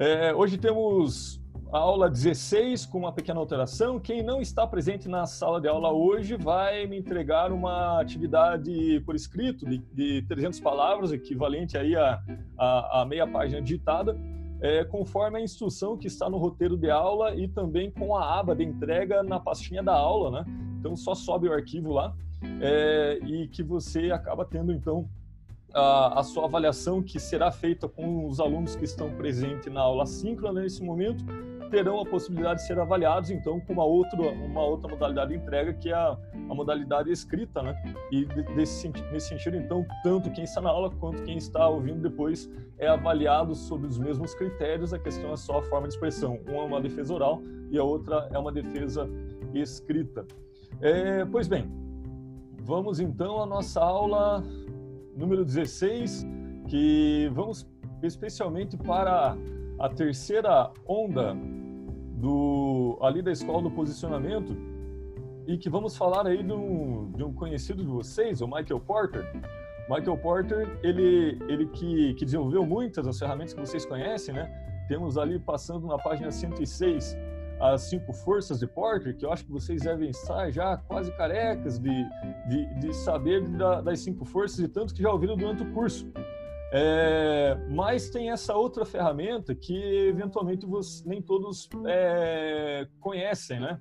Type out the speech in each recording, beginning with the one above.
É, hoje temos a aula 16 com uma pequena alteração. Quem não está presente na sala de aula hoje vai me entregar uma atividade por escrito de, de 300 palavras, equivalente aí a, a, a meia página digitada, é, conforme a instrução que está no roteiro de aula e também com a aba de entrega na pastinha da aula, né? Então só sobe o arquivo lá é, e que você acaba tendo então a, a, sua avaliação que será feita com os alunos que estão presentes na aula síncrona nesse momento terão a possibilidade de ser avaliados então com uma outra uma outra modalidade de entrega que é a, a modalidade escrita né? E desse, nesse sentido então tanto quem está na aula quanto quem está ouvindo depois é avaliado sob os mesmos critérios a questão é só a forma de expressão. Uma é uma defesa oral e a outra é uma defesa escrita. É, pois bem vamos então à nossa aula número 16, que vamos especialmente para a terceira onda do ali da escola do posicionamento e que vamos falar aí de um, de um conhecido de vocês, o Michael Porter. Michael Porter, ele, ele que, que desenvolveu muitas das ferramentas que vocês conhecem, né? Temos ali passando na página 106 as cinco forças de Porter, que eu acho que vocês devem estar já quase carecas de, de, de saber da, das cinco forças e tanto que já ouviram durante o curso. É, mas tem essa outra ferramenta que eventualmente você, nem todos é, conhecem, né?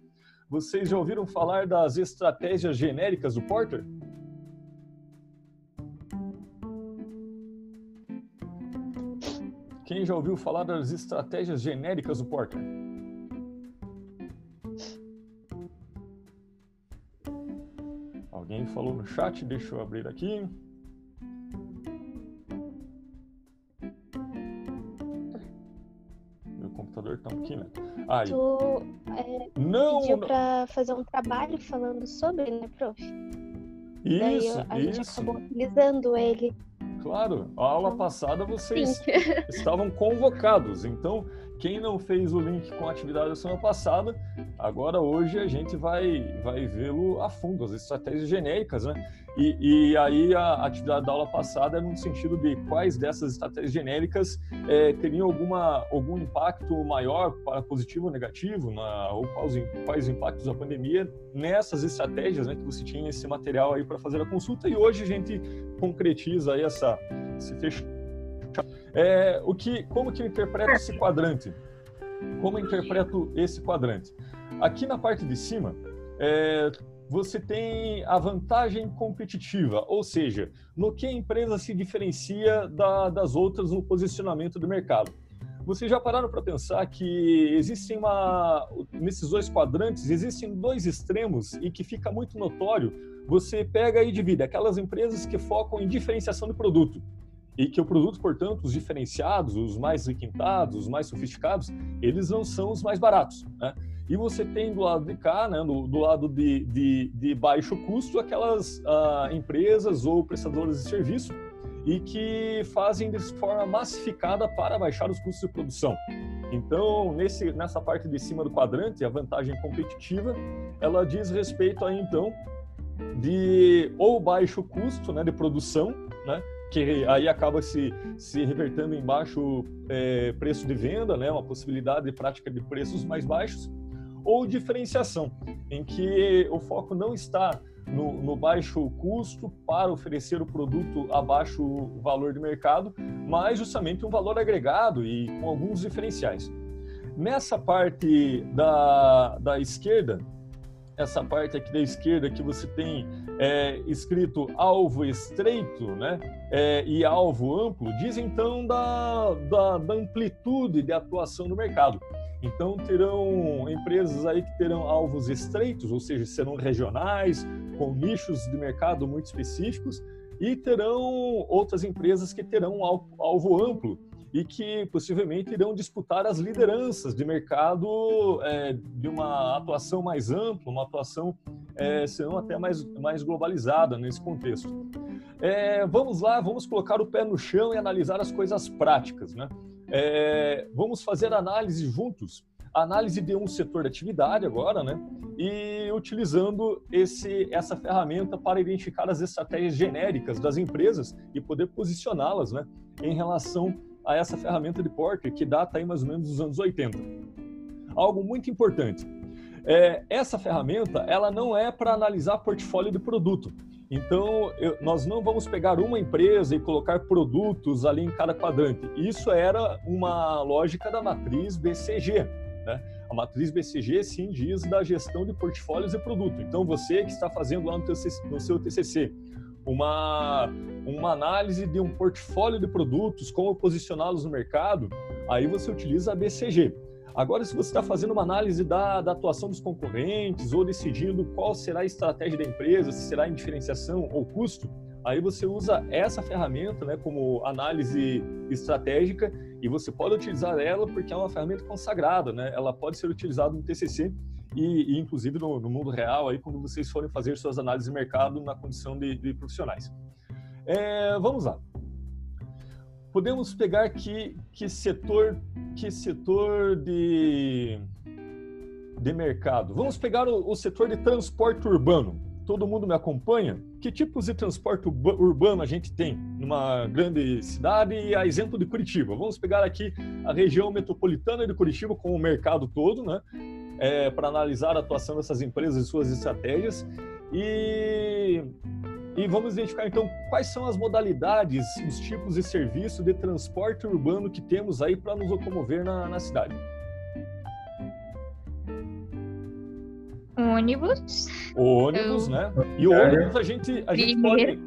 Vocês já ouviram falar das estratégias genéricas do Porter? Quem já ouviu falar das estratégias genéricas do Porter? Alguém falou no chat, deixa eu abrir aqui. Meu computador tá aqui, né? Aí. Tu é, não, pediu para fazer um trabalho falando sobre, né, prof? Isso, Daí a isso. gente acabou utilizando ele. Claro, a aula passada vocês Sim. estavam convocados, então quem não fez o link com a atividade da semana passada, agora hoje a gente vai, vai vê-lo a fundo, as estratégias genéricas, né? E, e aí a atividade da aula passada é no sentido de quais dessas estratégias genéricas é, teriam alguma, algum impacto maior, para positivo ou negativo, na, ou quais, quais impactos da pandemia nessas estratégias, né? Que você tinha esse material aí para fazer a consulta e hoje a gente concretiza aí essa, esse fechamento é, o que, como que eu interpreto esse quadrante? Como eu interpreto esse quadrante? Aqui na parte de cima, é, você tem a vantagem competitiva, ou seja, no que a empresa se diferencia da, das outras no posicionamento do mercado. Vocês já pararam para pensar que existem uma nesses dois quadrantes existem dois extremos e que fica muito notório. Você pega e divide aquelas empresas que focam em diferenciação do produto e que o produto, portanto, os diferenciados, os mais requintados, os mais sofisticados, eles não são os mais baratos. Né? E você tem do lado de cá, né, do, do lado de, de, de, baixo custo, aquelas ah, empresas ou prestadores de serviço e que fazem de forma massificada para baixar os custos de produção. Então, nesse, nessa parte de cima do quadrante, a vantagem competitiva, ela diz respeito a então de ou baixo custo né, de produção, né, que aí acaba se, se revertendo em baixo é, preço de venda, né, uma possibilidade de prática de preços mais baixos, ou diferenciação, em que o foco não está no, no, baixo custo para oferecer o produto a baixo valor de mercado, mas justamente um valor agregado e com alguns diferenciais. Nessa parte da, da esquerda, essa parte aqui da esquerda que você tem é, escrito alvo estreito né, é, e alvo amplo, diz então da, da, da, amplitude de atuação no mercado. Então terão empresas aí que terão alvos estreitos, ou seja, serão regionais, com nichos de mercado muito específicos, e terão outras empresas que terão alvo amplo, e que possivelmente irão disputar as lideranças de mercado é, de uma atuação mais ampla, uma atuação, é, serão até mais, mais globalizada nesse contexto. É, vamos lá, vamos colocar o pé no chão e analisar as coisas práticas. Né? É, vamos fazer análise juntos, análise de um setor de atividade agora, né? e utilizando esse, essa ferramenta para identificar as estratégias genéricas das empresas e poder posicioná-las né? em relação a essa ferramenta de Porter, que data aí mais ou menos dos anos 80. Algo muito importante. É, essa ferramenta, ela não é para analisar portfólio de produto. Então, eu, nós não vamos pegar uma empresa e colocar produtos ali em cada quadrante. Isso era uma lógica da matriz BCG. Né? A matriz BCG, sim, diz da gestão de portfólios e produto. Então, você que está fazendo lá no, teu, no seu TCC uma, uma análise de um portfólio de produtos, como posicioná-los no mercado, aí você utiliza a BCG. Agora, se você está fazendo uma análise da, da, atuação dos concorrentes ou decidindo qual será a estratégia da empresa, se será em diferenciação ou custo, aí você usa essa ferramenta né, como análise estratégica e você pode utilizar ela porque é uma ferramenta consagrada, né? Ela pode ser utilizada no TCC e, e inclusive no, no, mundo real aí quando vocês forem fazer suas análises de mercado na condição de, de profissionais. É, vamos lá podemos pegar que, que setor, que setor de, de mercado. Vamos pegar o, o setor de transporte urbano. Todo mundo me acompanha? Que tipos de transporte urbano a gente tem numa grande cidade? A exemplo de Curitiba. Vamos pegar aqui a região metropolitana de Curitiba com o mercado todo, né? É, para analisar a atuação dessas empresas e suas estratégias. E e vamos identificar então quais são as modalidades, os tipos de serviço de transporte urbano que temos aí para nos locomover na, na cidade. Ônibus. ônibus, Eu... né? E o ônibus a gente, a gente pode.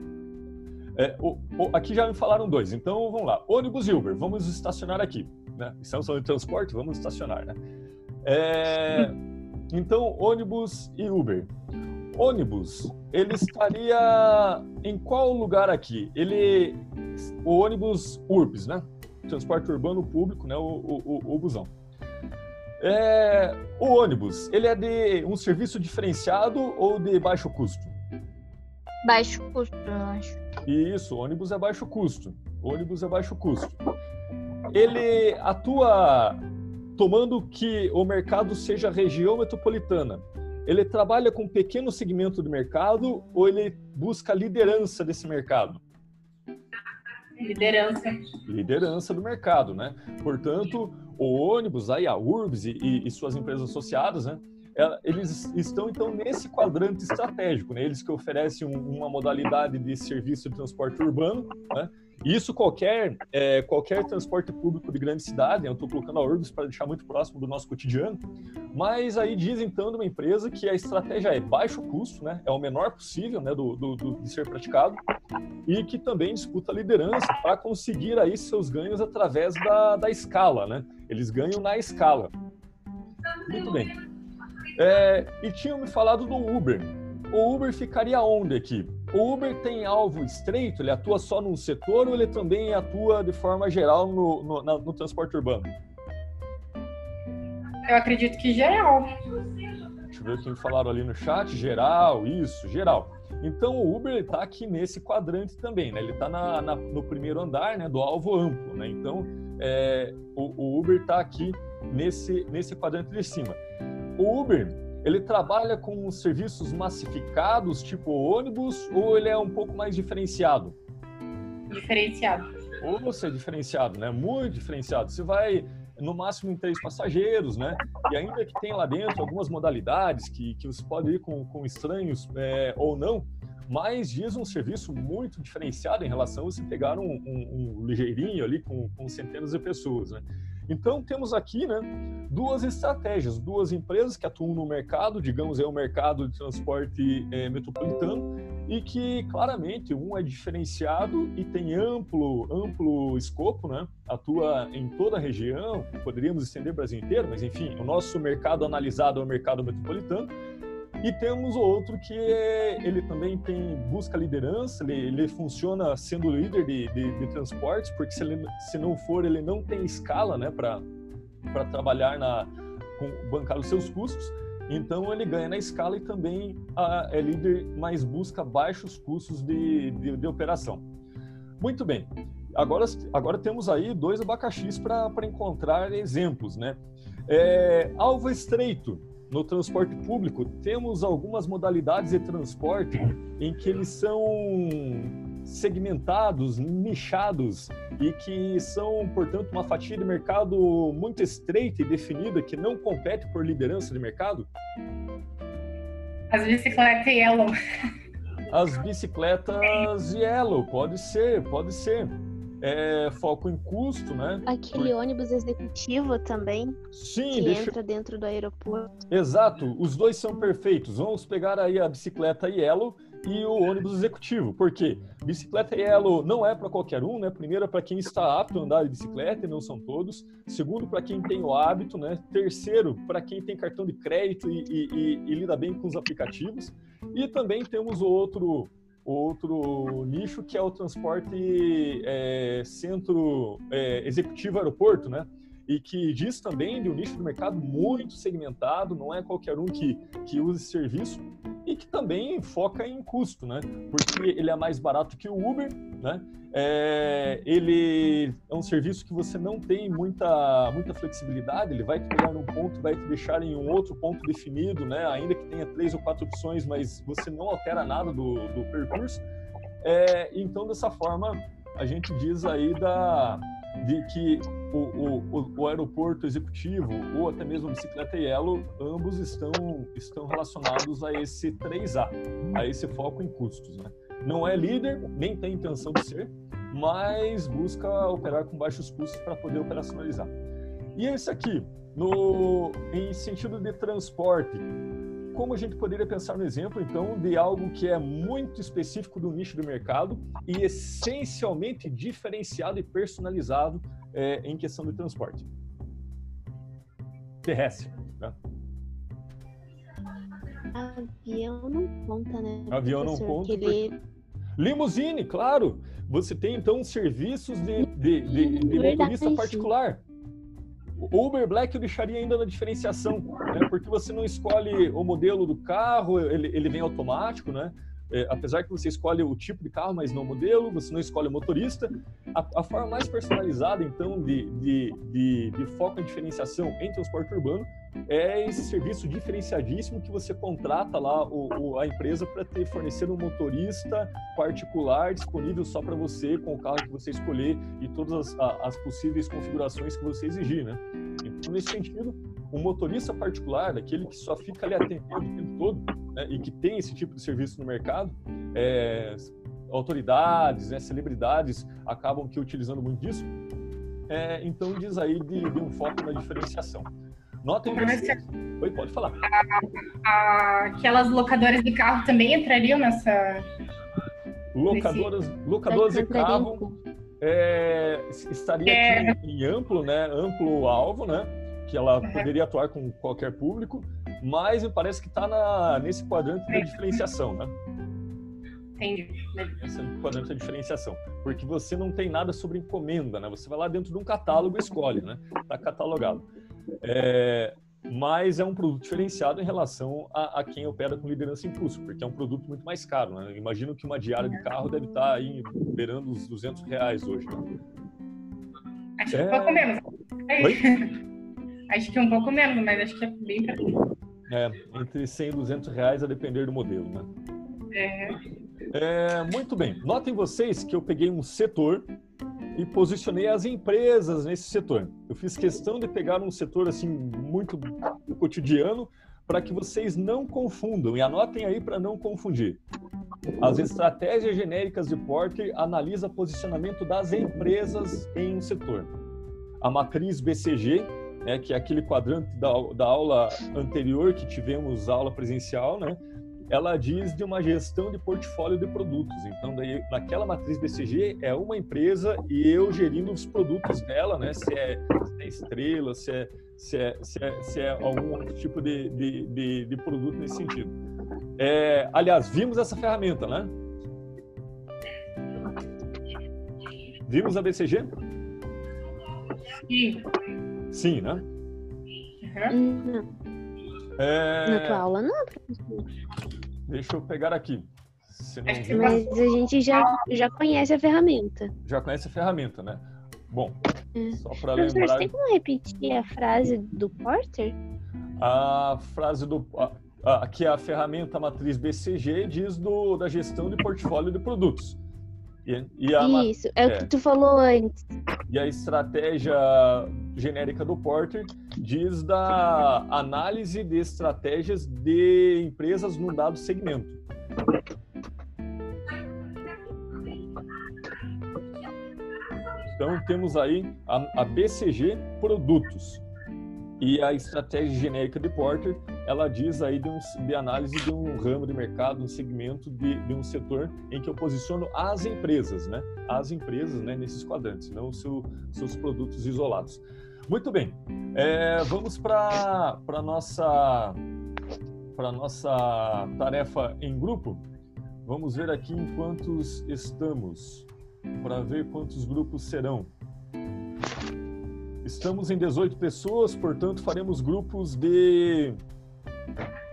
É, o, o, aqui já me falaram dois, então vamos lá. Ônibus e Uber, vamos estacionar aqui. Né? Estamos falando de transporte, vamos estacionar, né? É, então, ônibus e Uber ônibus, ele estaria em qual lugar aqui? Ele, o ônibus URBS, né? Transporte urbano público, né? O, o, o, o busão. É, o ônibus, ele é de um serviço diferenciado ou de baixo custo? Baixo custo, eu acho. Isso, ônibus é baixo custo. ônibus é baixo custo. Ele atua tomando que o mercado seja região metropolitana ele trabalha com um pequeno segmento do mercado ou ele busca a liderança desse mercado? Liderança. Liderança do mercado, né? Portanto, o ônibus, aí a URBS e, e suas empresas associadas, né? É, eles estão então nesse quadrante estratégico, né? eles que oferecem uma modalidade de serviço de transporte urbano, né? Isso qualquer, é, qualquer transporte público de grande cidade, eu estou colocando a Urbis para deixar muito próximo do nosso cotidiano, mas aí diz então de uma empresa que a estratégia é baixo custo, né, é o menor possível né, do, do, do de ser praticado, e que também disputa liderança para conseguir aí seus ganhos através da, da escala, né? Eles ganham na escala. Muito bem. É, e tinham me falado do Uber. O Uber ficaria onde aqui? O Uber tem alvo estreito? Ele atua só num setor ou ele também atua de forma geral no, no, na, no transporte urbano? Eu acredito que geral. Deixa eu ver o que falaram ali no chat. Geral, isso, geral. Então o Uber está aqui nesse quadrante também, né? Ele está no primeiro andar, né, do alvo amplo, né? Então é, o, o Uber está aqui nesse nesse quadrante de cima. O Uber ele trabalha com serviços massificados, tipo ônibus, ou ele é um pouco mais diferenciado? Diferenciado. Ou você é diferenciado, né? Muito diferenciado. Você vai no máximo em três passageiros, né? E ainda que tem lá dentro algumas modalidades que, que você pode ir com, com estranhos é, ou não, mas diz um serviço muito diferenciado em relação a você pegar um, um, um ligeirinho ali com, com centenas de pessoas, né? Então, temos aqui né, duas estratégias, duas empresas que atuam no mercado, digamos, é o mercado de transporte é, metropolitano, e que claramente um é diferenciado e tem amplo, amplo escopo, né? atua em toda a região, poderíamos estender o Brasil inteiro, mas enfim, o nosso mercado analisado é o mercado metropolitano, e temos outro que ele também tem busca liderança, ele, ele funciona sendo líder de, de, de, transportes, porque se, ele, se não for, ele não tem escala né, para trabalhar na com, bancar os seus custos. Então ele ganha na escala e também a, é líder, mas busca baixos custos de, de, de operação. Muito bem. Agora, agora temos aí dois abacaxis para encontrar exemplos, né? É, alvo estreito no transporte público, temos algumas modalidades de transporte em que eles são, segmentados, nichados e que são, portanto, uma fatia de mercado muito estreita e definida que não compete por liderança de mercado? As bicicletas Yellow. As bicicletas Yellow, pode ser, pode ser é, foco em custo, né? Aquele Por... ônibus executivo também. Sim, que deixa... entra dentro do aeroporto. Exato, os dois são perfeitos. Vamos pegar aí a bicicleta Yellow e o ônibus executivo. Por quê? Bicicleta Yellow não é para qualquer um, né? Primeiro, é para quem está apto a andar de bicicleta, e não são todos. Segundo, para quem tem o hábito, né? Terceiro, para quem tem cartão de crédito e, e, e, e lida bem com os aplicativos. E também temos o outro outro nicho que é o transporte é, centro é, executivo aeroporto, né? E que diz também de um nicho de mercado muito segmentado, não é qualquer um que, que use esse serviço e que também foca em custo, né? Porque ele é mais barato que o Uber, né? É, ele é um serviço que você não tem muita, muita flexibilidade, ele vai te pegar num ponto, vai te deixar em um outro ponto definido, né? ainda que tenha três ou quatro opções, mas você não altera nada do, do percurso. É, então, dessa forma, a gente diz aí da, de que o, o, o, aeroporto executivo ou até mesmo a bicicleta Yellow, ambos estão, estão relacionados a esse 3A, a esse foco em custos. Né? Não é líder, nem tem intenção de ser, mas busca operar com baixos custos para poder operacionalizar. E esse aqui, no, em sentido de transporte, como a gente poderia pensar no exemplo, então, de algo que é muito específico do nicho do mercado e essencialmente diferenciado e personalizado é, em questão de transporte terrestre. Né? Avião não conta, né? Avião não conta. Ele... Limusine, claro. Você tem então serviços de, de, de, de motorista particular. O Uber Black eu deixaria ainda na diferenciação, né? porque você não escolhe o modelo do carro, ele, ele vem automático, né? É, apesar que você escolhe o tipo de carro, mas não o modelo, você não escolhe o motorista. A, a forma mais personalizada, então, de, de, de, de, foco em diferenciação em transporte urbano é esse serviço diferenciadíssimo que você contrata lá o, o, a empresa para ter fornecer um motorista particular disponível só para você, com o carro que você escolher e todas as, as possíveis configurações que você exigir, né? Então, nesse sentido, um motorista particular, aquele que só fica ali atendendo o tempo todo, né, e que tem esse tipo de serviço no mercado, é, autoridades, né, celebridades acabam que utilizando muito disso. É, então diz aí de, de, um foco na diferenciação. Notem vocês... Oi, pode falar. aquelas locadoras de carro também entrariam nessa... Locadoras, locadoras de carro é, estaria é... em amplo, né, amplo alvo, né? Que ela poderia atuar com qualquer público, mas me parece que está nesse quadrante da diferenciação, né? Entendi. Esse quadrante da diferenciação. Porque você não tem nada sobre encomenda, né? Você vai lá dentro de um catálogo e escolhe, né? Está catalogado. É, mas é um produto diferenciado em relação a, a, quem opera com liderança custo, porque é um produto muito mais caro. Né? Imagino que uma diária de carro deve estar tá aí beirando os 200 reais hoje. Né? Acho é... pouco menos. Oi? Acho que é um pouco menos, mas acho que é bem pra É, entre 100 e 200 reais a depender do modelo, né? É. é. Muito bem. Notem vocês que eu peguei um setor e posicionei as empresas nesse setor. Eu fiz questão de pegar um setor assim muito cotidiano para que vocês não confundam e anotem aí para não confundir. As estratégias genéricas de Porter analisa posicionamento das empresas em um setor. A matriz BCG né, que é aquele quadrante da, da aula anterior que tivemos aula presencial, né? Ela diz de uma gestão de portfólio de produtos. Então, daí, naquela matriz BCG é uma empresa e eu gerindo os produtos dela, né? Se é, se é estrela, se é, se é, se é, se é algum outro tipo de, de, de, de produto nesse sentido. É, aliás, vimos essa ferramenta, né? Vimos a BCG? Sim. Sim, né? Uhum. É... Na tua aula não, professor. Deixa eu pegar aqui. Mas a gente já, já conhece a ferramenta. Já conhece a ferramenta, né? Bom, é. só para lembrar... Você tem como repetir a frase do Porter? A frase do... Aqui a ferramenta matriz BCG diz do, da gestão de portfólio de produtos. E, e a, Isso, é, é, o que tu falou antes. E a estratégia genérica do Porter diz da análise de estratégias de empresas no dado segmento. Então, temos aí a, a BCG Produtos. E a estratégia genérica de Porter, ela diz aí de, um, de análise de um ramo de mercado, um segmento de, de, um setor em que eu posiciono as empresas, né? As empresas, né? Nesses quadrantes, não os seu, seus produtos isolados. Muito bem, é, vamos para a nossa, para nossa tarefa em grupo. Vamos ver aqui em quantos estamos para ver quantos grupos serão. Estamos em 18 pessoas, portanto faremos grupos de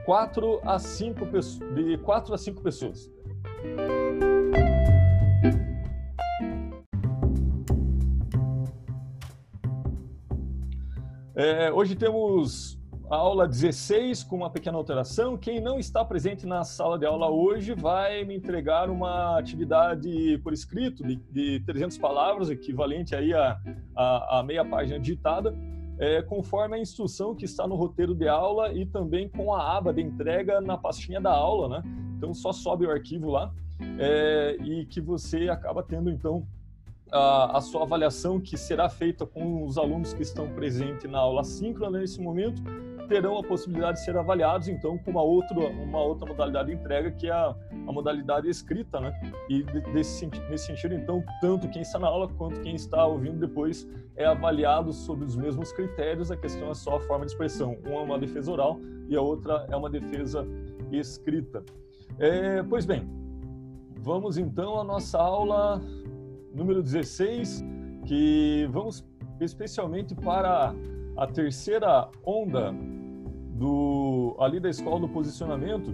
4 a 5 pessoas, de 4 a 5 pessoas. É, hoje temos a aula 16 com uma pequena alteração. Quem não está presente na sala de aula hoje vai me entregar uma atividade por escrito de, de 300 palavras, equivalente aí a, a, a meia página digitada, é, conforme a instrução que está no roteiro de aula e também com a aba de entrega na pastinha da aula, né? Então só sobe o arquivo lá é, e que você acaba tendo então a, a, sua avaliação que será feita com os alunos que estão presentes na aula síncrona nesse momento terão a possibilidade de ser avaliados, então, com uma outra, uma outra modalidade de entrega, que é a, a modalidade escrita, né? E desse, nesse sentido, então, tanto quem está na aula quanto quem está ouvindo depois é avaliado sob os mesmos critérios, a questão é só a forma de expressão. Uma é uma defesa oral e a outra é uma defesa escrita. É, pois bem, vamos então à nossa aula número 16, que vamos especialmente para a terceira onda do ali da escola do posicionamento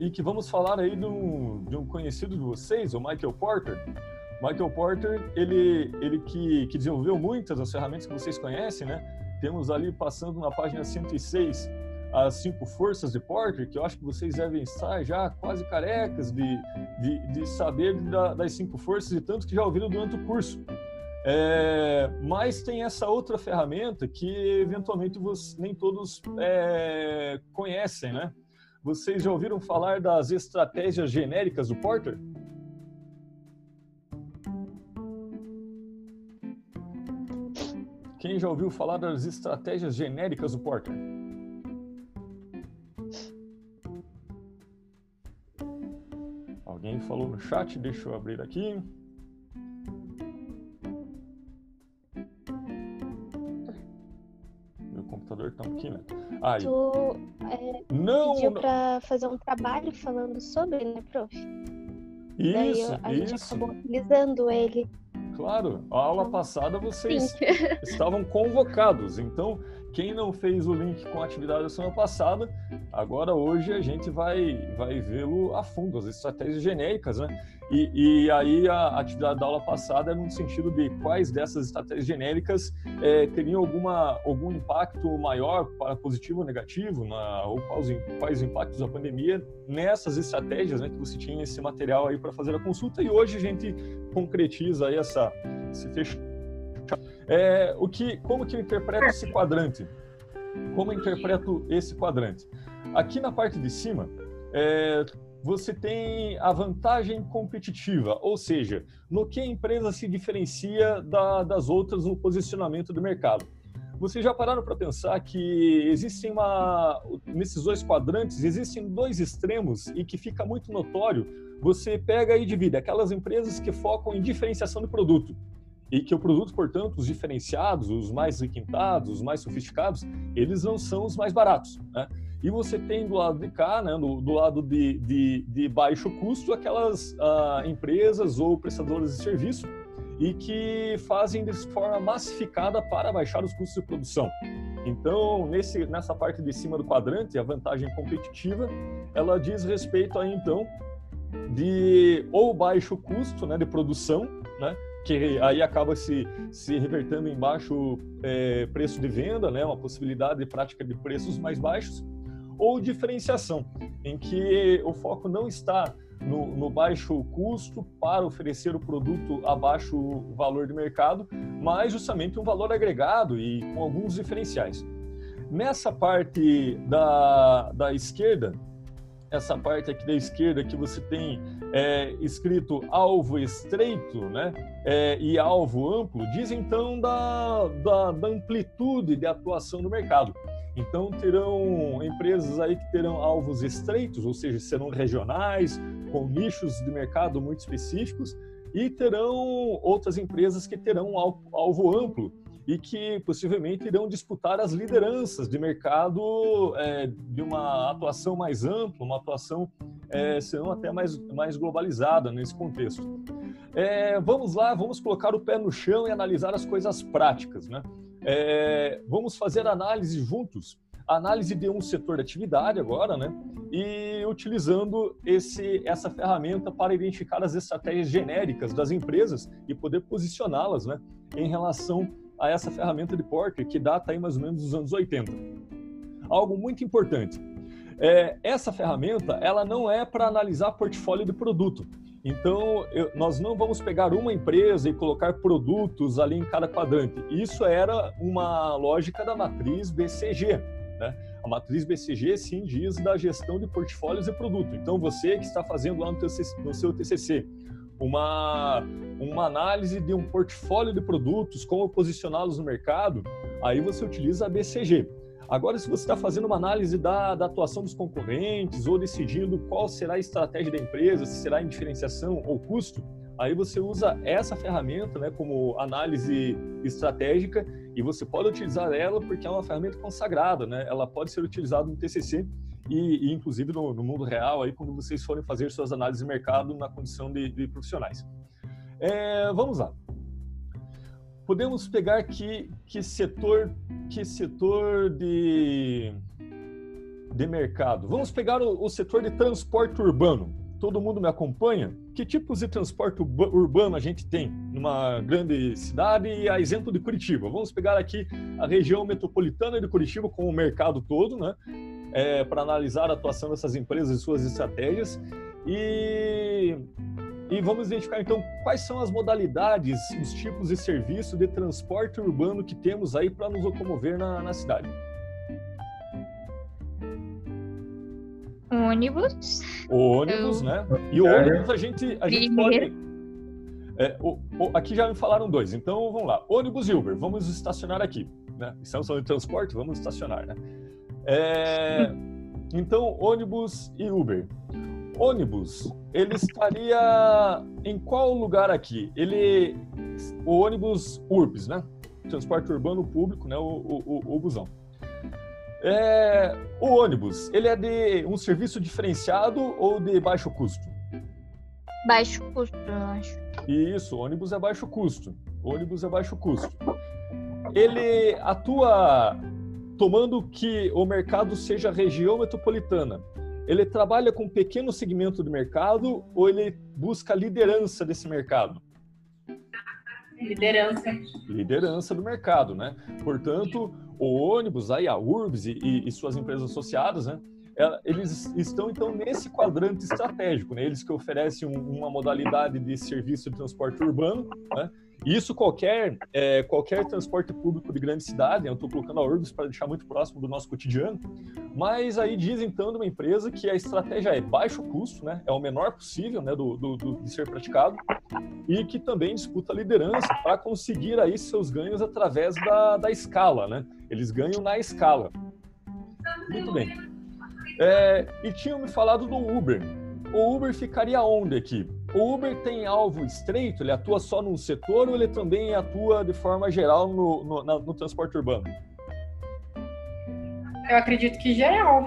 e que vamos falar aí de um, de um conhecido de vocês, o Michael Porter. Michael Porter, ele, ele que, que desenvolveu muitas das ferramentas que vocês conhecem, né? Temos ali passando na página 106 as cinco forças de Porter, que eu acho que vocês devem estar já quase carecas de, de, de saber da, das cinco forças e tanto que já ouviram durante o curso. É, mas tem essa outra ferramenta que eventualmente você, nem todos é, conhecem, né? Vocês já ouviram falar das estratégias genéricas do Porter? Quem já ouviu falar das estratégias genéricas do Porter? Alguém falou no chat, deixa eu abrir aqui. Computador tá um pouquinho Aí. Tu é, não, pediu para fazer um trabalho falando sobre, né, prof? Isso, Daí a isso. gente acabou utilizando ele. Claro, a aula então, passada vocês estavam convocados, então quem não fez o link com a atividade da semana passada, agora hoje a gente vai, vai vê-lo a fundo, as estratégias genéricas, né? E, e, aí a atividade da aula passada é no sentido de quais dessas estratégias genéricas é, teriam alguma, algum impacto maior, para positivo ou negativo, na, ou quais, quais impactos da pandemia nessas estratégias né, que você tinha esse material aí para fazer a consulta. E hoje a gente concretiza aí essa, esse fecho. É, o que, como que eu interpreto esse quadrante? Como eu interpreto esse quadrante? Aqui na parte de cima, é, você tem a vantagem competitiva, ou seja, no que a empresa se diferencia da, das outras no posicionamento do mercado. Vocês já pararam para pensar que existem uma nesses dois quadrantes existem dois extremos e que fica muito notório. Você pega e divide aquelas empresas que focam em diferenciação do produto e que o produto, portanto, os diferenciados, os mais requintados, os mais sofisticados, eles não são os mais baratos. Né? E você tem do lado de cá, né, do, do lado de, de, de, baixo custo, aquelas uh, empresas ou prestadoras de serviço e que fazem de forma massificada para baixar os custos de produção. Então, nesse, nessa parte de cima do quadrante, a vantagem competitiva, ela diz respeito a então de ou baixo custo né, de produção, né, que aí acaba se, se revertendo em baixo é, preço de venda, né, uma possibilidade de prática de preços mais baixos, ou diferenciação, em que o foco não está no, no, baixo custo para oferecer o produto a baixo valor de mercado, mas justamente um valor agregado e com alguns diferenciais. Nessa parte da, da esquerda, essa parte aqui da esquerda que você tem é, escrito alvo estreito né, é, e alvo amplo, diz então da, da, da, amplitude de atuação no mercado. Então terão empresas aí que terão alvos estreitos, ou seja, serão regionais, com nichos de mercado muito específicos, e terão outras empresas que terão alvo, alvo amplo, e que possivelmente irão disputar as lideranças de mercado é, de uma atuação mais ampla, uma atuação é, serão até mais, mais globalizada nesse contexto. É, vamos lá, vamos colocar o pé no chão e analisar as coisas práticas. Né? É, vamos fazer análise juntos, análise de um setor de atividade agora, né? e utilizando esse, essa ferramenta para identificar as estratégias genéricas das empresas e poder posicioná-las né? em relação a essa ferramenta de Porter, que data aí mais ou menos dos anos 80. Algo muito importante. É, essa ferramenta, ela não é para analisar portfólio de produto. Então, eu, nós não vamos pegar uma empresa e colocar produtos ali em cada quadrante. Isso era uma lógica da matriz BCG. Né? A matriz BCG, sim, diz da gestão de portfólios e produto. Então, você que está fazendo lá no, teu, no seu TCC uma, uma análise de um portfólio de produtos, como posicioná-los no mercado, aí você utiliza a BCG. Agora, se você está fazendo uma análise da, da, atuação dos concorrentes ou decidindo qual será a estratégia da empresa, se será em diferenciação ou custo, aí você usa essa ferramenta né, como análise estratégica e você pode utilizar ela porque é uma ferramenta consagrada, né? ela pode ser utilizada no TCC e, e inclusive no, no, mundo real, aí quando vocês forem fazer suas análises de mercado na condição de, de profissionais. É, vamos lá. Podemos pegar que, que setor, que setor de, de mercado. Vamos pegar o, o setor de transporte urbano. Todo mundo me acompanha? Que tipos de transporte urbano a gente tem numa grande cidade e a exemplo de Curitiba? Vamos pegar aqui a região metropolitana de Curitiba com o mercado todo, né? é, para analisar a atuação dessas empresas e suas estratégias. E, e vamos identificar então quais são as modalidades, os tipos de serviço de transporte urbano que temos aí para nos locomover na, na cidade. Ônibus. ônibus, Eu... né? E o ônibus a gente, a gente pode. É, o, o, aqui já me falaram dois, então vamos lá. Ônibus e Uber, vamos estacionar aqui. Né? Estamos falando de transporte, vamos estacionar, né? É, então, ônibus e Uber. Ônibus, ele estaria em qual lugar aqui? Ele, o ônibus URBS, né? Transporte urbano público, né? O, o, o, o busão. É, o ônibus, ele é de um serviço diferenciado ou de baixo custo? Baixo custo, eu acho. Isso, ônibus é baixo custo. ônibus é baixo custo. Ele atua tomando que o mercado seja região metropolitana, ele trabalha com um pequeno segmento do mercado ou ele busca a liderança desse mercado? Liderança. Liderança do mercado, né? Portanto, o ônibus, aí a URBS e, e suas empresas associadas, né? Eles estão, então, nesse quadrante estratégico, né? Eles que oferecem uma modalidade de serviço de transporte urbano, né? Isso qualquer, é, qualquer transporte público de grande cidade, eu estou colocando a Urbis para deixar muito próximo do nosso cotidiano, mas aí diz então de uma empresa que a estratégia é baixo custo, né, é o menor possível né, do, do, do de ser praticado, e que também disputa liderança para conseguir aí seus ganhos através da, da escala, né? Eles ganham na escala. Muito bem. É, e tinham me falado do Uber. O Uber ficaria onde aqui? O Uber tem alvo estreito? Ele atua só num setor ou ele também atua de forma geral no, no, no, no transporte urbano? Eu acredito que geral.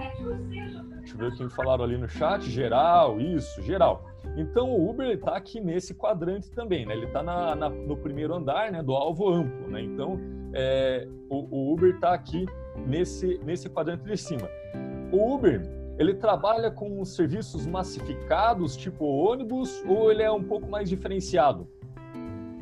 Deixa eu ver o que falaram ali no chat. Geral, isso, geral. Então o Uber está aqui nesse quadrante também, né? Ele está no primeiro andar, né, do alvo amplo, né? Então é, o, o Uber está aqui nesse nesse quadrante de cima. O Uber ele trabalha com serviços massificados, tipo ônibus, ou ele é um pouco mais diferenciado?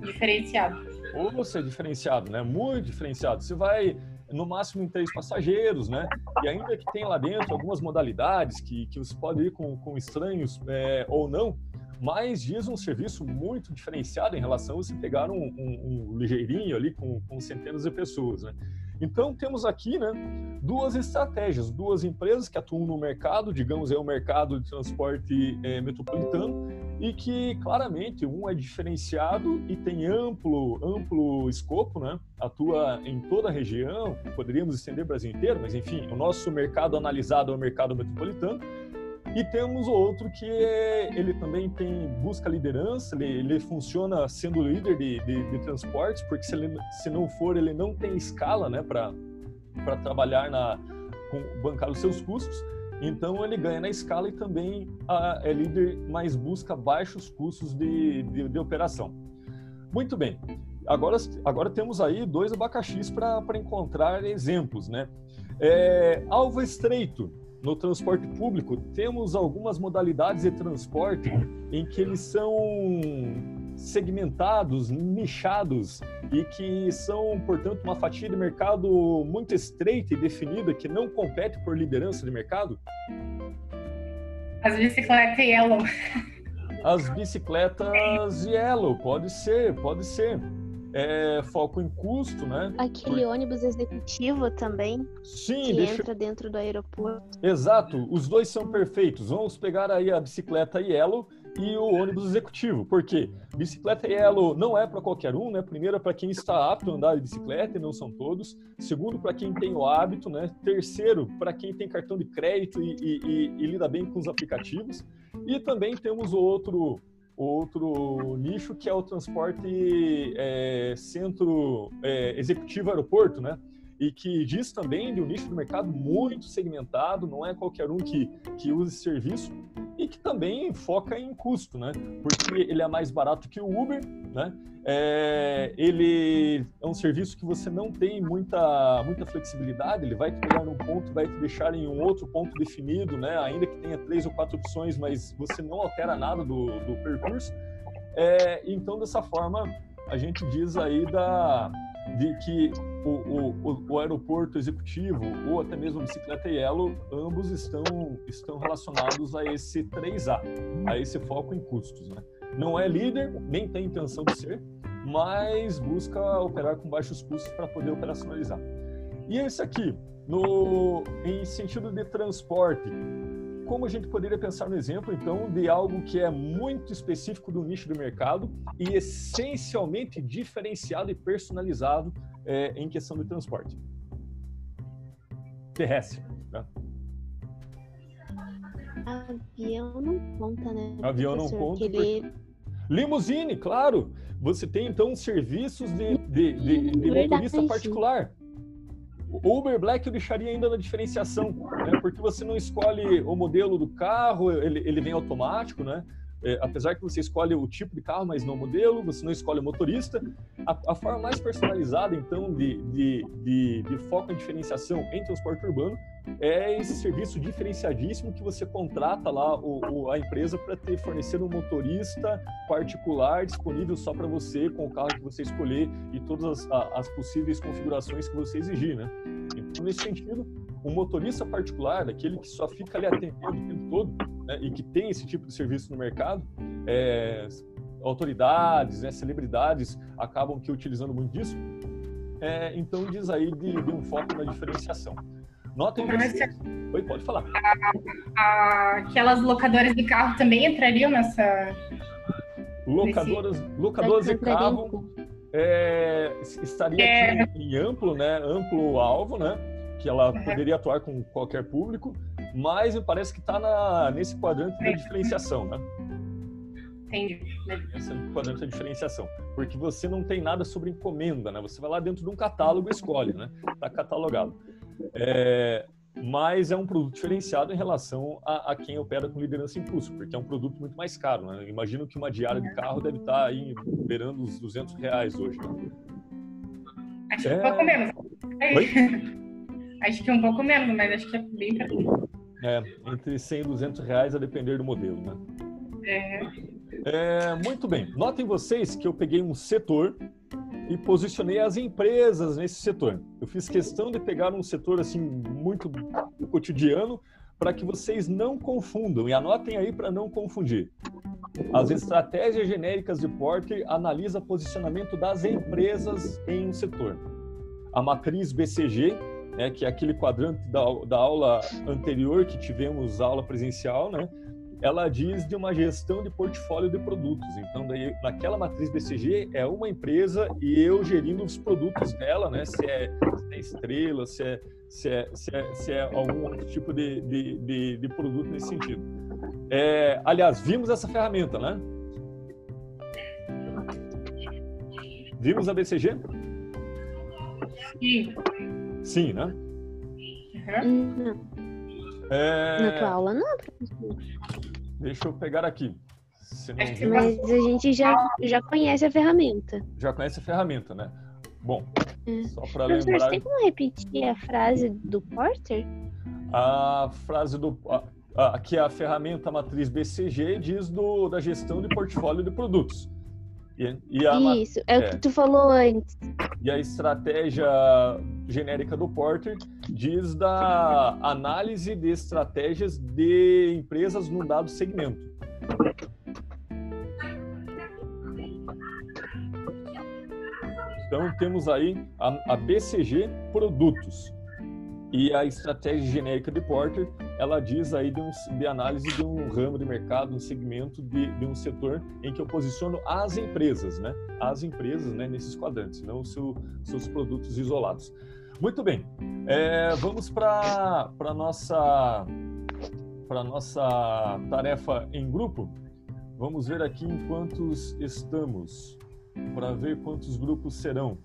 Diferenciado. Ou você é diferenciado, né? Muito diferenciado. Você vai no máximo em três passageiros, né? E ainda que tem lá dentro algumas modalidades que, que você pode ir com, com estranhos é, ou não, mas diz um serviço muito diferenciado em relação a você pegar um, um, um ligeirinho ali com, com centenas de pessoas, né? Então, temos aqui né, duas estratégias, duas empresas que atuam no mercado, digamos, é o mercado de transporte é, metropolitano, e que claramente um é diferenciado e tem amplo, amplo escopo, né? atua em toda a região, poderíamos estender o Brasil inteiro, mas enfim, o nosso mercado analisado é o mercado metropolitano, e temos outro que ele também tem busca liderança, ele, ele funciona sendo líder de, de, de, transportes, porque se, ele, se não for, ele não tem escala né, para trabalhar na com, bancar os seus custos. Então ele ganha na escala e também a, é líder, mas busca baixos custos de, de, de operação. Muito bem. Agora, agora temos aí dois abacaxis para encontrar exemplos, né? É, alvo estreito no transporte público, temos algumas modalidades de transporte em que eles são segmentados, nichados e que são, portanto, uma fatia de mercado muito estreita e definida que não compete por liderança de mercado? As bicicletas Yellow. As bicicletas Yellow, pode ser, pode ser é, foco em custo, né? Aquele Por... ônibus executivo também. Sim, que deixa... entra dentro do aeroporto. Exato, os dois são perfeitos. Vamos pegar aí a bicicleta Yellow e o ônibus executivo. Por quê? Bicicleta Yellow não é para qualquer um, né? Primeiro, é para quem está apto a andar de bicicleta, e não são todos. Segundo, para quem tem o hábito, né? Terceiro, para quem tem cartão de crédito e, e, e, e lida bem com os aplicativos. E também temos o outro outro nicho que é o transporte é, centro é, executivo aeroporto, né? E que diz também de um nicho do mercado muito segmentado, não é qualquer um que, que use esse serviço e que também foca em custo, né? Porque ele é mais barato que o Uber, né? É, ele é um serviço que você não tem muita, muita flexibilidade, ele vai te pegar num ponto, vai te deixar em um outro ponto definido, né? ainda que tenha três ou quatro opções, mas você não altera nada do, do percurso. É, então, dessa forma, a gente diz aí da, de que o, o, o, aeroporto executivo ou até mesmo a bicicleta Yellow, ambos estão, estão relacionados a esse 3A, a esse foco em custos. Né? Não é líder, nem tem intenção de ser, mas busca operar com baixos custos para poder operacionalizar. E esse aqui, no, em sentido de transporte, como a gente poderia pensar no exemplo, então, de algo que é muito específico do nicho do mercado e essencialmente diferenciado e personalizado é, em questão de transporte terrestre. Né? Avião não conta, né? Avião não conta. Ele... Limusine, claro. Você tem então serviços de, de, de, de motorista particular. O Uber Black eu deixaria ainda na diferenciação, né? porque você não escolhe o modelo do carro, ele, ele vem automático, né? É, apesar que você escolhe o tipo de carro, mas não o modelo, você não escolhe o motorista. A, a forma mais personalizada, então, de, de, de, de, foco em diferenciação em transporte urbano é esse serviço diferenciadíssimo que você contrata lá o, o, a empresa para ter fornecer um motorista particular disponível só para você, com o carro que você escolher e todas as, as possíveis configurações que você exigir, né? Então, nesse sentido, um motorista particular, aquele que só fica ali atendendo o tempo todo, né, e que tem esse tipo de serviço no mercado, é, autoridades, né, celebridades acabam que utilizando muito disso. É, então diz aí de, de, um foco na diferenciação. Notem vocês... Oi, pode falar. aquelas locadoras de carro também entrariam nessa... Locadoras, Nesse... locadoras de carro é, estaria é... em amplo, né, amplo alvo, né? que ela uhum. poderia atuar com qualquer público, mas me parece que está nesse quadrante da diferenciação, né? Entendi. Esse é o quadrante da diferenciação. Porque você não tem nada sobre encomenda, né? Você vai lá dentro de um catálogo e escolhe, né? Está catalogado. É, mas é um produto diferenciado em relação a, a, quem opera com liderança custo, porque é um produto muito mais caro. Né? Imagino que uma diária de carro deve estar tá aí beirando os 200 reais hoje. Né? Acho que é... um pouco menos. Acho que é um pouco menos, mas acho que é bem perto. É, entre 100 e 200 reais a depender do modelo, né? É. é. Muito bem. Notem vocês que eu peguei um setor e posicionei as empresas nesse setor. Eu fiz questão de pegar um setor assim muito cotidiano para que vocês não confundam e anotem aí para não confundir. As estratégias genéricas de Porter analisa posicionamento das empresas em um setor. A matriz BCG, né, que é aquele quadrante da, da aula anterior que tivemos aula presencial, né, ela diz de uma gestão de portfólio de produtos. Então, daí, naquela matriz BCG é uma empresa e eu gerindo os produtos dela, né? Se é, se é estrela, se é, se é, se é, se é algum outro tipo de, de, de, de produto nesse sentido. É, aliás, vimos essa ferramenta, né? Vimos a BCG? Sim. Sim, né? Uhum. É... Na tua aula não, professor. Deixa eu pegar aqui. Mas a gente já, já conhece a ferramenta. Já conhece a ferramenta, né? Bom, é. só para lembrar... Você tem como repetir a frase do Porter? A frase do... Aqui a ferramenta matriz BCG diz do, da gestão de portfólio de produtos. E, e a, Isso, é, é, o que tu falou antes. E a estratégia genérica do Porter diz da análise de estratégias de empresas num dado segmento. Então temos aí a, a BCG Produtos e a estratégia genérica de Porter ela diz aí de, um, de análise de um ramo de mercado, um segmento de, de, um setor em que eu posiciono as empresas, né? As empresas, né? Nesses quadrantes, não os seu, seus produtos isolados. Muito bem, é, vamos para para nossa para nossa tarefa em grupo. Vamos ver aqui em quantos estamos para ver quantos grupos serão.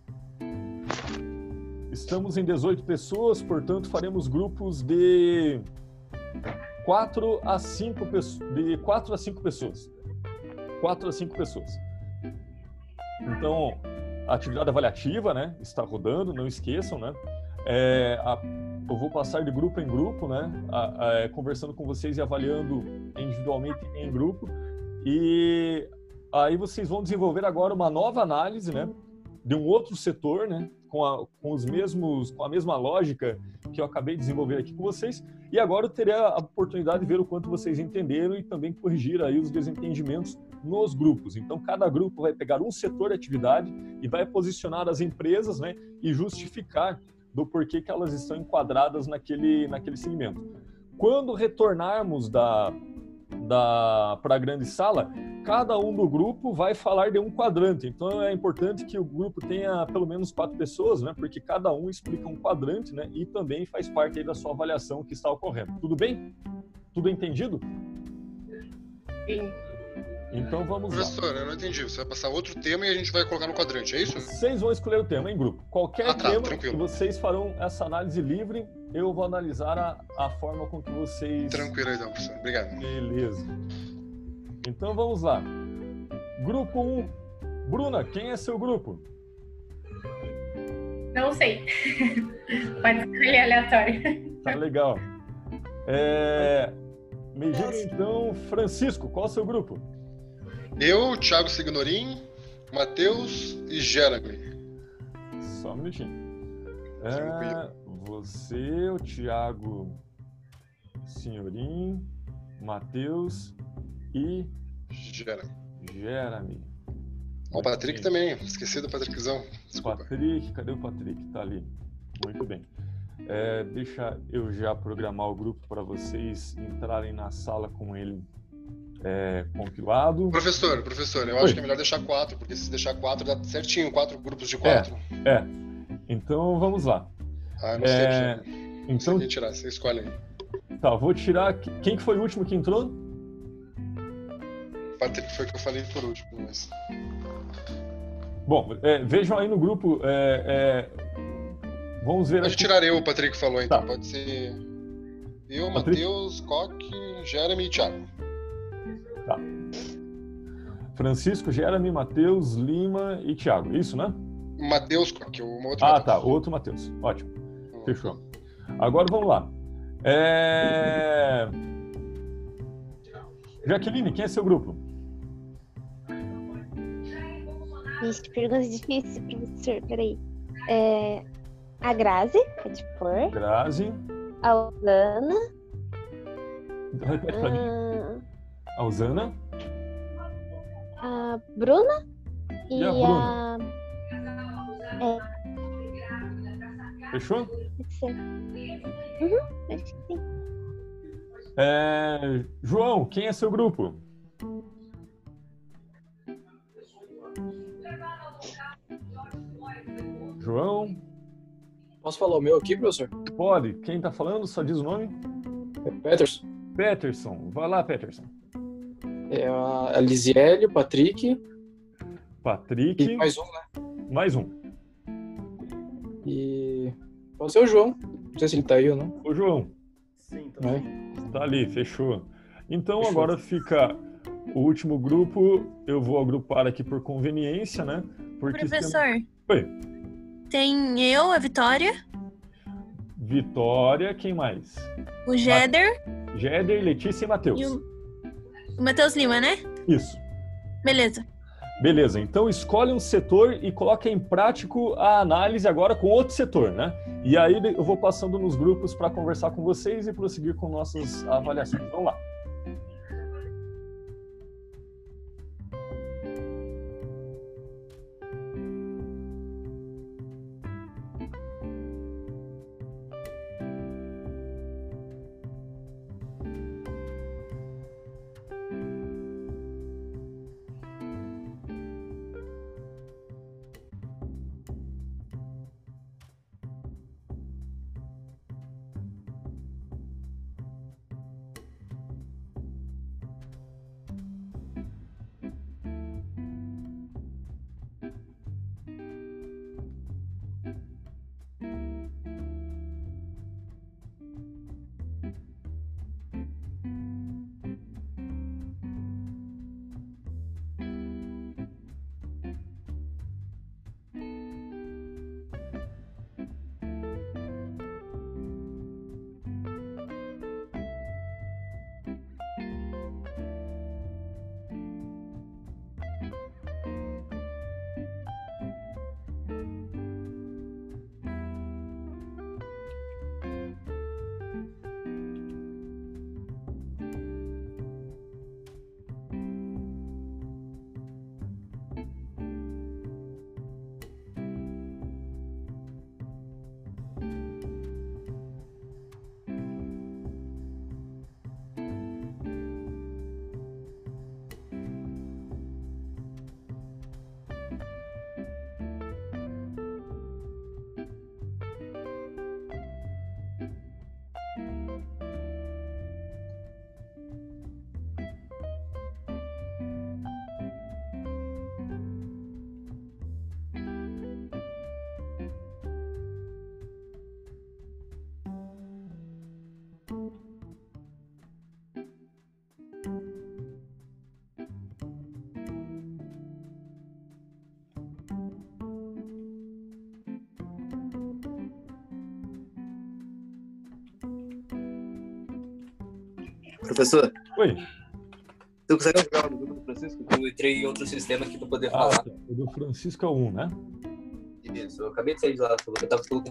Estamos em 18 pessoas, portanto faremos grupos de 4 a 5 pessoas, de 4 a 5 pessoas. 4 a 5 pessoas. Então, a atividade avaliativa, né, está rodando, não esqueçam, né? É, a, eu vou passar de grupo em grupo, né, a, a, é, conversando com vocês e avaliando individualmente em grupo. E aí vocês vão desenvolver agora uma nova análise, né, de um outro setor, né, com, a, com os mesmos, com a mesma lógica que eu acabei de desenvolver aqui com vocês. E agora eu terei a oportunidade de ver o quanto vocês entenderam e também corrigir aí os desentendimentos nos grupos. Então, cada grupo vai pegar um setor de atividade e vai posicionar as empresas, né, e justificar do porquê que elas estão enquadradas naquele, naquele segmento. Quando retornarmos da, da para a grande sala, cada um do grupo vai falar de um quadrante. Então é importante que o grupo tenha pelo menos quatro pessoas, né? Porque cada um explica um quadrante, né? E também faz parte da sua avaliação que está ocorrendo. Tudo bem? Tudo entendido? Sim. Então vamos Professor, lá. Professor, eu não entendi. Você vai passar outro tema e a gente vai colocar no quadrante, é isso? Vocês vão escolher o tema em grupo. Qualquer ah, tá, tema tranquilo. que vocês farão essa análise livre, eu vou analisar a, a forma com que vocês. Tranquilo então, professor. Obrigado. Beleza. Então vamos lá. Grupo 1. Bruna, quem é seu grupo? Não sei. Pode escolher aleatório. Tá legal. É... Me diga então, Francisco, qual é o seu grupo? Eu, Thiago Signorim, Matheus e Jeremy. Só um minutinho. É, você, o Thiago Senhorim, Matheus e. Jeremy. Jeremy. o Patrick também, esqueci do Patrickzão. Desculpa. Patrick, cadê o Patrick? Tá ali. Muito bem. É, deixa eu já programar o grupo para vocês entrarem na sala com ele é, compilado. Professor, professor, eu Oi. acho que é melhor deixar quatro, porque se deixar quatro dá certinho, quatro grupos de quatro. É, é. então vamos lá. Ah, eu não é, sei. Então, não tirar, você escolhe aí. Tá, vou tirar. Quem que foi o último que entrou? Patrick foi que eu falei por último, mas. Bom, é, vejam aí no grupo. É, é vamos ver. Pode aqui. tirar eu, o Patrick falou, então. Tá. Pode ser eu, Matheus, Coque, Jeremy e Thiago. Tá. Francisco, Jeremy, Matheus, Lima e Thiago. Isso, né? Matheus, que é o outro Ah, Mateus. tá. Outro Matheus. Ótimo. Fechou. Agora vamos lá. É... Jaqueline, quem é seu grupo? Vixe, perguntas difíceis, professor. Peraí. É, a Grazi, pode pôr. Grazi. A Usana. Então repete pra mim. Ah, A Usana. a Bruna. E a Bruna? a- Fechou? Uhum, acho que sim. É, João, quem é seu grupo? João, Posso falar o meu aqui, professor? pode. Quem tá falando? Só diz o nome. É Peterson. Peterson. Vai lá, Peterson. É a a Lisiele, o Patrick Patrick. e mais um, né? Mais um. E pode ser o João. Não sei se ele tá aí ou não. O João. Sim, tá. Né? Tá ali, fechou. Então Fechou. agora fica o último grupo. Eu vou agrupar aqui por conveniência, né? Porque Professor, Oi. tem eu, a Vitória, Vitória, quem mais? o Jeder Jéder, Letícia e Matheus. e o, o Matheus Lima, né? Isso. Beleza. Beleza, então escolhe um setor e coloca em prático a análise agora com outro setor, né? E aí eu vou passando nos grupos para conversar com vocês e prosseguir com nossas avaliações. Vamos lá. Professor, Oi. tu consegue jogar no grupo do Francisco? Eu entrei em outro sistema aqui pra poder Ah, falar. tá. o do Francisco é um, né? Isso, eu acabei de sair de lá, eu tava tudo.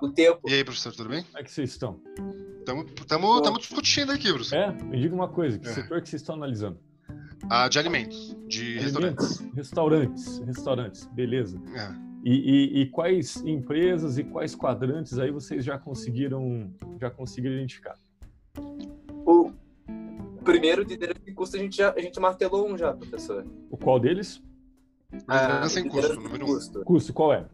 O tempo. E aí, professor, tudo bem? Como é que vocês estão? Estamos discutindo aqui, professor. É? Me diga uma coisa, que é. setor que vocês estão analisando? Ah, de alimentos, de alimentos, restaurantes. Restaurantes, restaurantes, beleza. É. E, e, e, quais empresas e quais quadrantes aí vocês já conseguiram já conseguiram identificar? O primeiro de liderança em custo a gente já a gente martelou um já, professor. O qual deles? Liderança em custo, número um. Custo, qual é?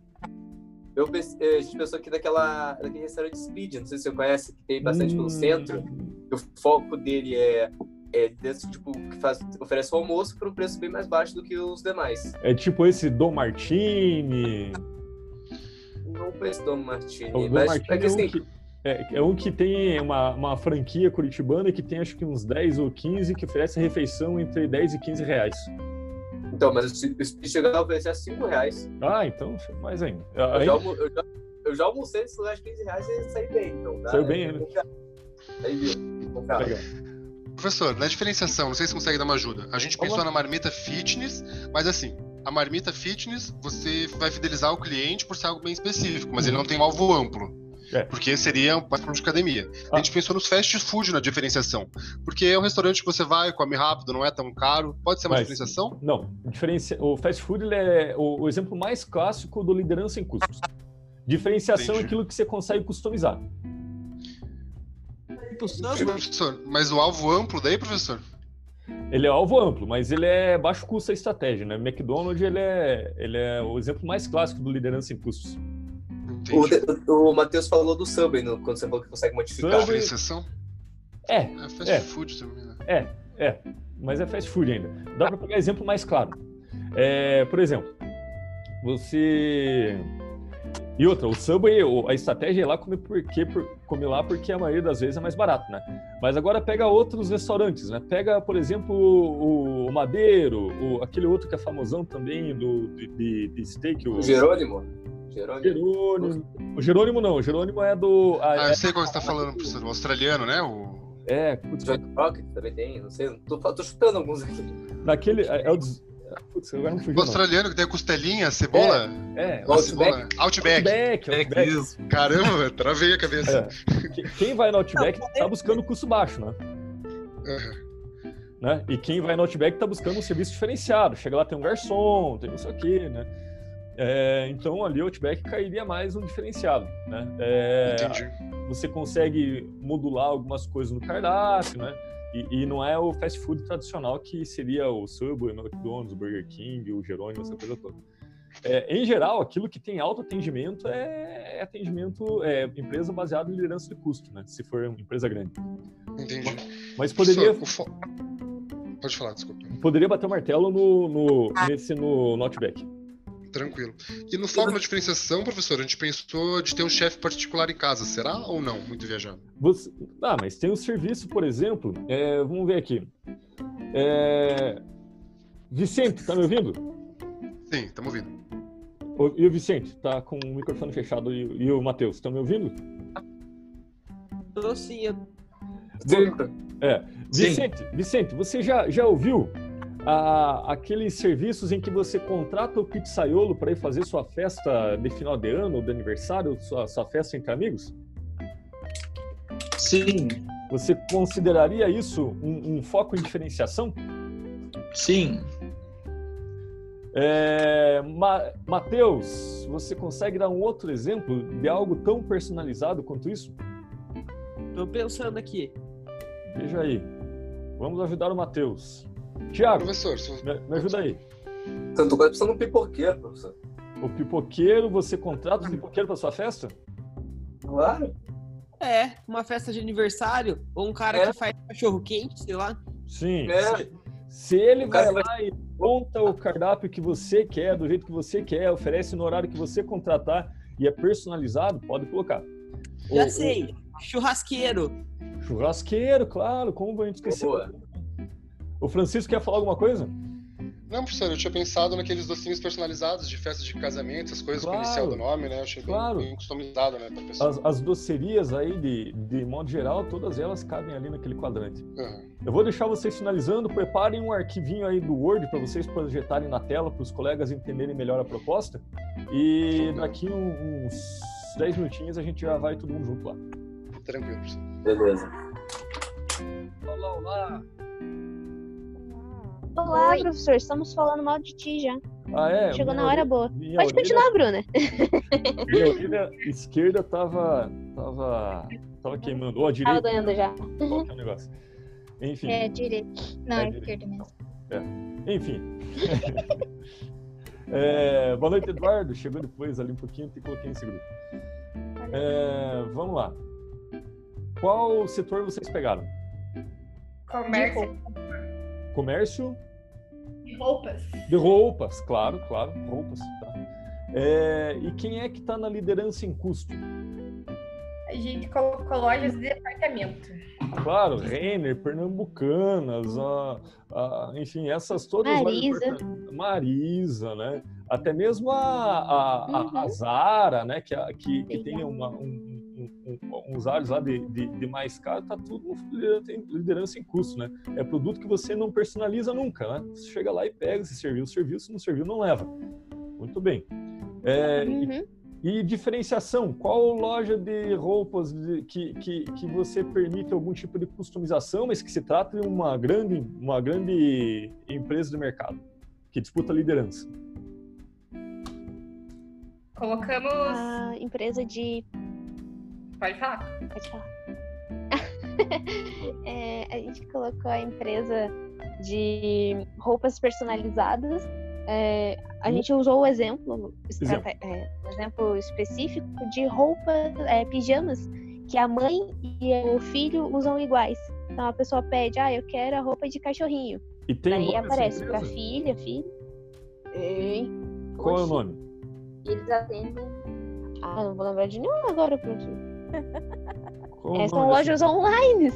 Eu, eh, a gente pensou aqui daquela, daquele restaurante Speed, não sei se você conhece, que tem bastante hum... pelo centro. O foco dele é, é desse tipo que faz, oferece o almoço por um preço bem mais baixo do que os demais. É tipo esse Dom Martini. Não conheço Dom Martini, o Dom mas Martini é, que, assim, é, um que, é, é, um que tem uma, uma franquia curitibana que tem acho que uns 10 ou 15 que oferece refeição entre 10 e 15 reais. Então, mas se chegar a oferecer a 5 reais. Ah, então, mais ainda. Eu, já, eu, já, eu já almocei nesse lugar de 15 reais e saí bem. Então, tá? Saiu bem, né? Aí, viu? Professor, na diferenciação, não sei se consegue dar uma ajuda. A gente pensou na marmita fitness, mas assim, a marmita fitness, você vai fidelizar o cliente por ser algo bem específico, mas ele não tem um alvo amplo. É. Porque seria um para de academia. Ah. A gente pensou nos fast food na diferenciação. Porque é um restaurante que você vai, come rápido, não é tão caro. Pode ser uma Mas, diferenciação? Não. Diferencia... O fast food é o, o, exemplo mais clássico do liderança em custos. Diferenciação Entendi. é aquilo que você consegue customizar. Professor, mas o alvo amplo daí, professor? Ele é alvo amplo, mas ele é baixo custo a estratégia, né? McDonald's ele é, ele é o exemplo mais clássico do liderança em custos. O, o Matheus falou do Subway no, quando você falou que consegue modificar. Subway... exceção? É. É fast é, food também, né? É, é. Mas é fast food ainda. Dá para pegar exemplo mais claro. É, por exemplo, você. E outra, o Subway, a estratégia é lá comer, porque, comer lá porque a maioria das vezes é mais barato, né? Mas agora pega outros restaurantes, né? Pega, por exemplo, o, o Madeiro, o, aquele outro que é famosão também do, de, de steak. O, o Jerônimo. Jerônimo. Jerônimo. O Jerônimo não, o Jerônimo é do. Ah, ah eu é... sei qual você tá falando, professor. O australiano, né? O... É, putz. Johnny Rocket também tem, não sei. Tô, tô chutando alguns aqui. Naquele. É, é o. Putz, agora não fugiu, O australiano não. que tem a costelinha, cebola. É, é. O Outback. Outback. Outback, Outback. Caramba, travei a cabeça. É. Quem vai no Outback tá buscando custo baixo, né? Uhum. Né? E quem vai no Outback tá buscando um serviço diferenciado. Chega lá, tem um garçom, tem não sei o quê, né? É, então ali o Outback cairia mais um diferenciado, né? É, você consegue modular algumas coisas no cardápio, né? E, e, não é o fast food tradicional que seria o Subway, o McDonald's, o Burger King, o Jerônimo, essa coisa toda. É, em geral, aquilo que tem alto atendimento é, é atendimento, é empresa baseada em liderança de custo, né? Se for uma empresa grande. Entendi. Mas poderia. Pode falar, desculpa. Poderia bater o martelo no, no, nesse no, no Outback. Tranquilo. E no fórmula de diferenciação, professor, a gente pensou de ter um chefe particular em casa, será ou não? Muito viajado. Você... Ah, mas tem um serviço, por exemplo, é... vamos ver aqui. É... Vicente, tá me ouvindo? Sim, estamos ouvindo. E o Vicente, tá com o microfone fechado. E, e o Matheus, estão me ouvindo? Tô sim. Eu... É. Vicente, sim. Vicente, você já, já ouviu a, aqueles serviços em que você contrata o pizzaiolo para ir fazer sua festa de final de ano, de aniversário, sua, sua festa entre amigos? Sim. Você consideraria isso um, um foco em diferenciação? Sim. É, Ma Matheus, você consegue dar um outro exemplo de algo tão personalizado quanto isso? Estou pensando aqui. Veja aí. Vamos ajudar o Matheus. Tiago, professor, me, me ajuda aí. Tanto quanto precisa de um pipoqueiro, professor. O pipoqueiro, você contrata o pipoqueiro para sua festa? Claro. É, uma festa de aniversário, ou um cara é. que faz cachorro quente, sei lá. Sim. É. Se, se, ele vai lá e monta o cardápio que você quer, do jeito que você quer, oferece no horário que você contratar e é personalizado, pode colocar. Já o, sei. O... Churrasqueiro. Churrasqueiro, claro. Como a gente esqueceu? Boa. O Francisco quer falar alguma coisa? Não, professor, eu tinha pensado naqueles docinhos personalizados de festa de casamento, essas coisas claro, com o inicial do nome, né? Eu achei claro. bem, bem customizado, né, pra pessoa. As, as, docerias aí, de, de modo geral, todas elas cabem ali naquele quadrante. Uhum. Eu vou deixar vocês finalizando, preparem um arquivinho aí do Word para vocês projetarem na tela, para os colegas entenderem melhor a proposta. E daqui uns 10 minutinhos a gente já vai todo mundo junto lá. Tranquilo, professor. Beleza. Olá, olá. Olá, professor. Estamos falando mal de ti já. Ah, é? Chegou Minha na hora boa. Pode orelha- continuar, Bruna. Minha orelha esquerda tava, tava, tava queimando. Ou a Tava direita. doendo já. Qual que é o negócio? Enfim. É direito. Não, É é esquerda mesmo. Enfim. É, boa noite, Eduardo. Chegou depois ali um pouquinho, te coloquei nesse grupo. É, vamos lá. Qual setor vocês pegaram? Comércio Comércio de roupas. de roupas, claro, claro, roupas. Tá. É, e quem é que está na liderança em custo? A gente colocou lojas de departamento. Claro, Renner, Pernambucanas, a, a- enfim, essas todas. Marisa. Marisa, né? Até mesmo a, a, a- a Uhum. Zara, né? Que, a- que, que tem uma, um, um- um- uns lá de, de, de mais caro, tá tudo liderança em- liderança em custo, né? É produto que você não personaliza nunca, né? Você chega lá e pega, se serviu, serviu, se não serviu, não leva. Muito bem. É, e Uhum. e diferenciação, qual loja de roupas de- que, que, que você permite algum tipo de customização, mas que se trata de uma grande, uma grande empresa de mercado que disputa a liderança? Colocamos. A empresa de. Pode falar. Pode falar. É, a gente colocou a empresa de roupas personalizadas. É, a gente usou o exemplo, estrate- é, um exemplo específico de roupas, é, pijamas, que a mãe e o filho usam iguais. Então a pessoa pede, ah, eu quero a roupa de cachorrinho. E tem Daí aparece pra empresa? filha, filho. Ei, Qual é o nome? Eles atendem. Ah, não vou lembrar de nenhum agora, professor. É É, são nome dessa- lojas online.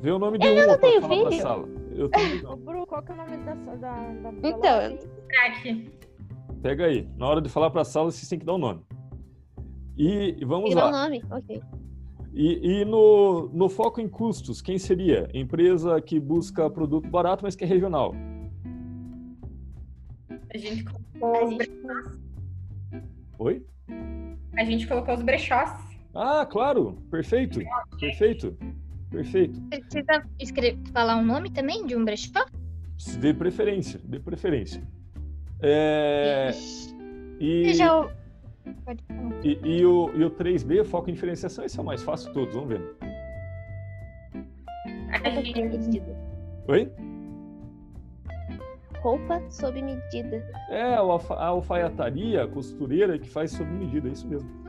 Vê o nome de Eu uma não tenho filho. sala. Eu tenho. Bru, qual que é o nome da, da, da, Então? Crack. Pega aí. Na hora de falar pra sala, vocês têm que dar o nome. E e vamos o lá. nome? Ok. E, e no, no foco em custos, quem seria? Empresa que busca produto barato, mas que é regional. A gente colocou A os, gente- bre- Oi? a gente colocou os brechós. Ah, claro. Perfeito. Perfeito. Perfeito. Precisa escrever, falar um nome também de um brechó? De preferência. De preferência. É, e, já... E, e o, e o 3B, foco em diferenciação, esse é o mais fácil de todos. Vamos ver. Oi? Roupa sob medida. É, a alfaiataria, a costureira que faz sob medida, é isso mesmo.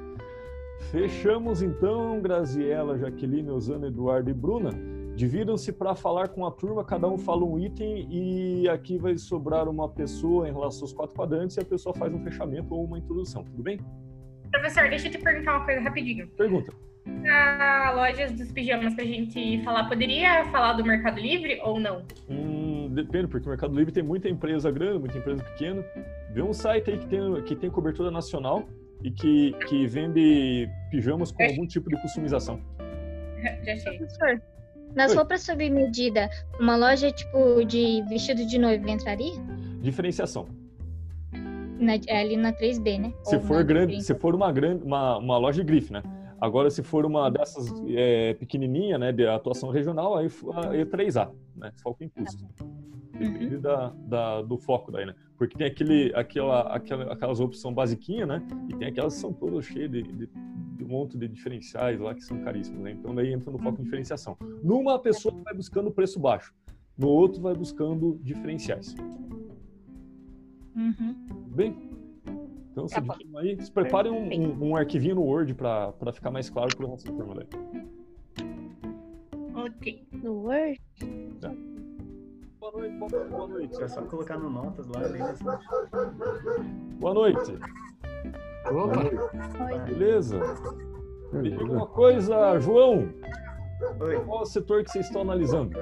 Fechamos então, Graziela, Jaqueline, Osana, Eduardo e Bruna. Dividam-se para falar com a turma, cada um fala um item e aqui vai sobrar uma pessoa em relação aos quatro quadrantes e a pessoa faz um fechamento ou uma introdução, tudo bem? professor, deixa eu te perguntar uma coisa rapidinho. Pergunta. A lojas dos pijamas pra gente falar, poderia falar do Mercado Livre ou não? Hum, depende, porque o Mercado Livre tem muita empresa grande, muita empresa pequena. Vê um site aí que tem, que tem cobertura nacional e que, que vende pijamas com algum tipo de customização. Já achei. Professor, nas Oi. roupas sob medida, uma loja tipo de vestido de noiva entraria? Diferenciação. Na- é ali na 3B, né? Se Ou for grande, 30? se for uma grande, uma, uma loja de grife, né? Agora, se for uma dessas é, pequenininha, né, de atuação regional, aí f- a E3A, né? Foco em custo. Depende da, da- do foco daí, né? Porque tem aquele, aquela, aquela, aquelas opções basiquinhas, né? E tem aquelas que são todas cheias de, de, de um monte de diferenciais lá que são caríssimos, né? Então daí entra no foco em diferenciação. Numa a pessoa vai buscando preço baixo, no outro vai buscando diferenciais. Uhum. Bem, então Tá seguindo aí, se preparem um, um, um arquivinho no Word para ficar mais claro para o da turma daí. Ok. No Word. Boa noite, boa, boa noite. É só colocar no notas lá, assim. Boa noite. Opa! Beleza? Me diga uma coisa, João. Oi, Qual o setor que vocês estão analisando?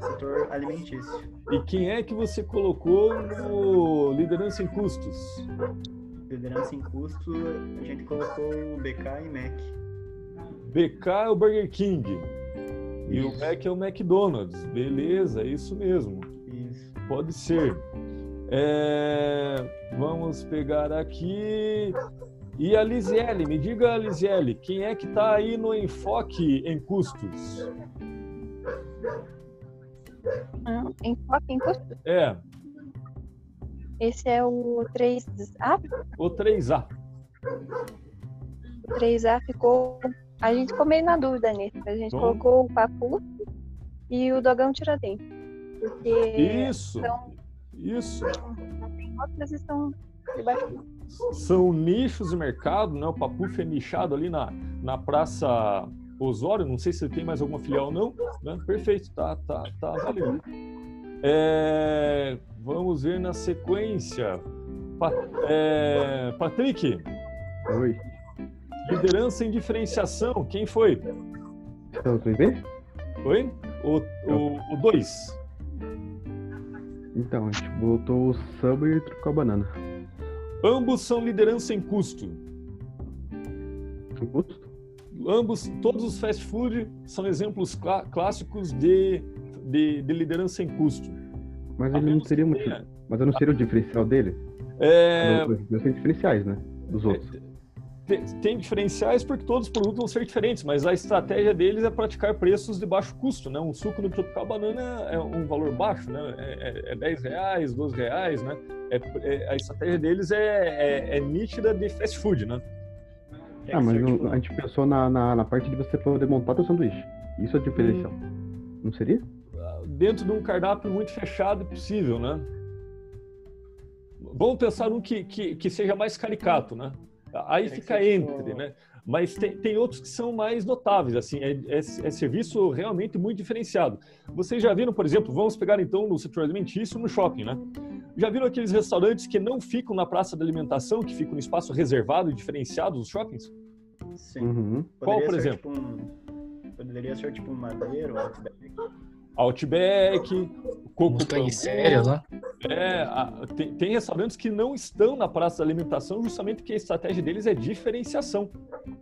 setor alimentício. E quem é que você colocou no liderança em custos? Liderança em custo, a gente colocou o BK e Mac. BK é o Burger King. E o. Mac é o McDonald's. Beleza, é isso mesmo. Isso. Pode ser. É, vamos pegar aqui. E a Lisiele, me diga, Lisiele, quem é que está aí no enfoque em custos? Ah, Enfoque em custo. É, Esse é o 3A. o 3A. O 3A ficou. A gente ficou meio na dúvida nesse. A gente Bom. colocou o Papu e o Dogão Tiradentes. Porque Isso, são, isso. tem outras estão debaixo. São nichos de mercado, né? O Papuf é nichado ali na, na Praça Osório, não sei se tem mais alguma filial ou não, né? Perfeito, tá, tá, tá valendo. É, vamos ver na sequência. Pa- é, Patrick, Oi. Liderança em diferenciação, quem foi? É o 3B? Oi? O 2. Então, a gente botou o Samba e o Tropical Banana. Ambos são liderança em custo. Em custo? Ambos, todos os fast food são exemplos clá- clássicos de, de, de liderança em custo. Mas ele não seria muito. Mas eu não seria o diferencial dele? É, meus são diferenciais, né? Dos outros. Tem, diferenciais porque todos os produtos vão ser diferentes, mas a estratégia deles é praticar preços de baixo custo, né? Um suco no Tropical Banana é um valor baixo, né? É, é, é 10 reais, 12 reais, né? É, é- a estratégia deles é, é, é nítida de fast food, né? Ah, mas não- a gente pensou na, na, na parte de você poder montar teu sanduíche. Isso é diferencial. Não seria? dentro de um cardápio muito fechado possível, né? Vamos pensar um que, que, que seja mais caricato, né? Aí fica entre, né? Mas tem, tem outros que são mais notáveis, assim, é, é, é serviço realmente muito diferenciado. Vocês já viram, por exemplo, vamos pegar então no setor alimentício no shopping, né? Já viram aqueles restaurantes que não ficam na praça da alimentação, que ficam no espaço reservado e diferenciado dos shoppings? Sim. Uhum. Qual, Poderia por ser, exemplo? Tipo um, poderia ser tipo um madeiro, um outback. Outback, Coco Bambu. sério, né? É, a- tem, tem restaurantes que não estão na praça da alimentação justamente porque a estratégia deles é diferenciação.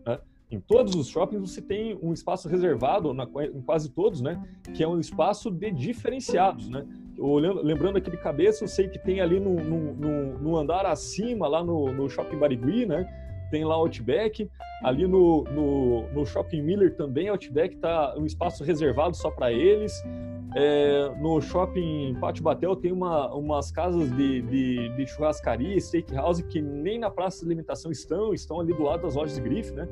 né? Em todos os shoppings você tem um espaço reservado, na, em quase todos, né? Que é um espaço de diferenciados, né? Olhando, lembrando aqui de cabeça, eu sei que tem ali no, no, no- no andar acima, lá no, no Shopping Barigui, né? Tem lá Outback. Ali no, no, no Shopping Miller também, Outback tá um espaço reservado só para eles. É, no shopping Pátio Batel tem uma, umas casas de, de, de churrascaria, steakhouse que nem na praça de alimentação estão, estão ali do lado das lojas de grife, né?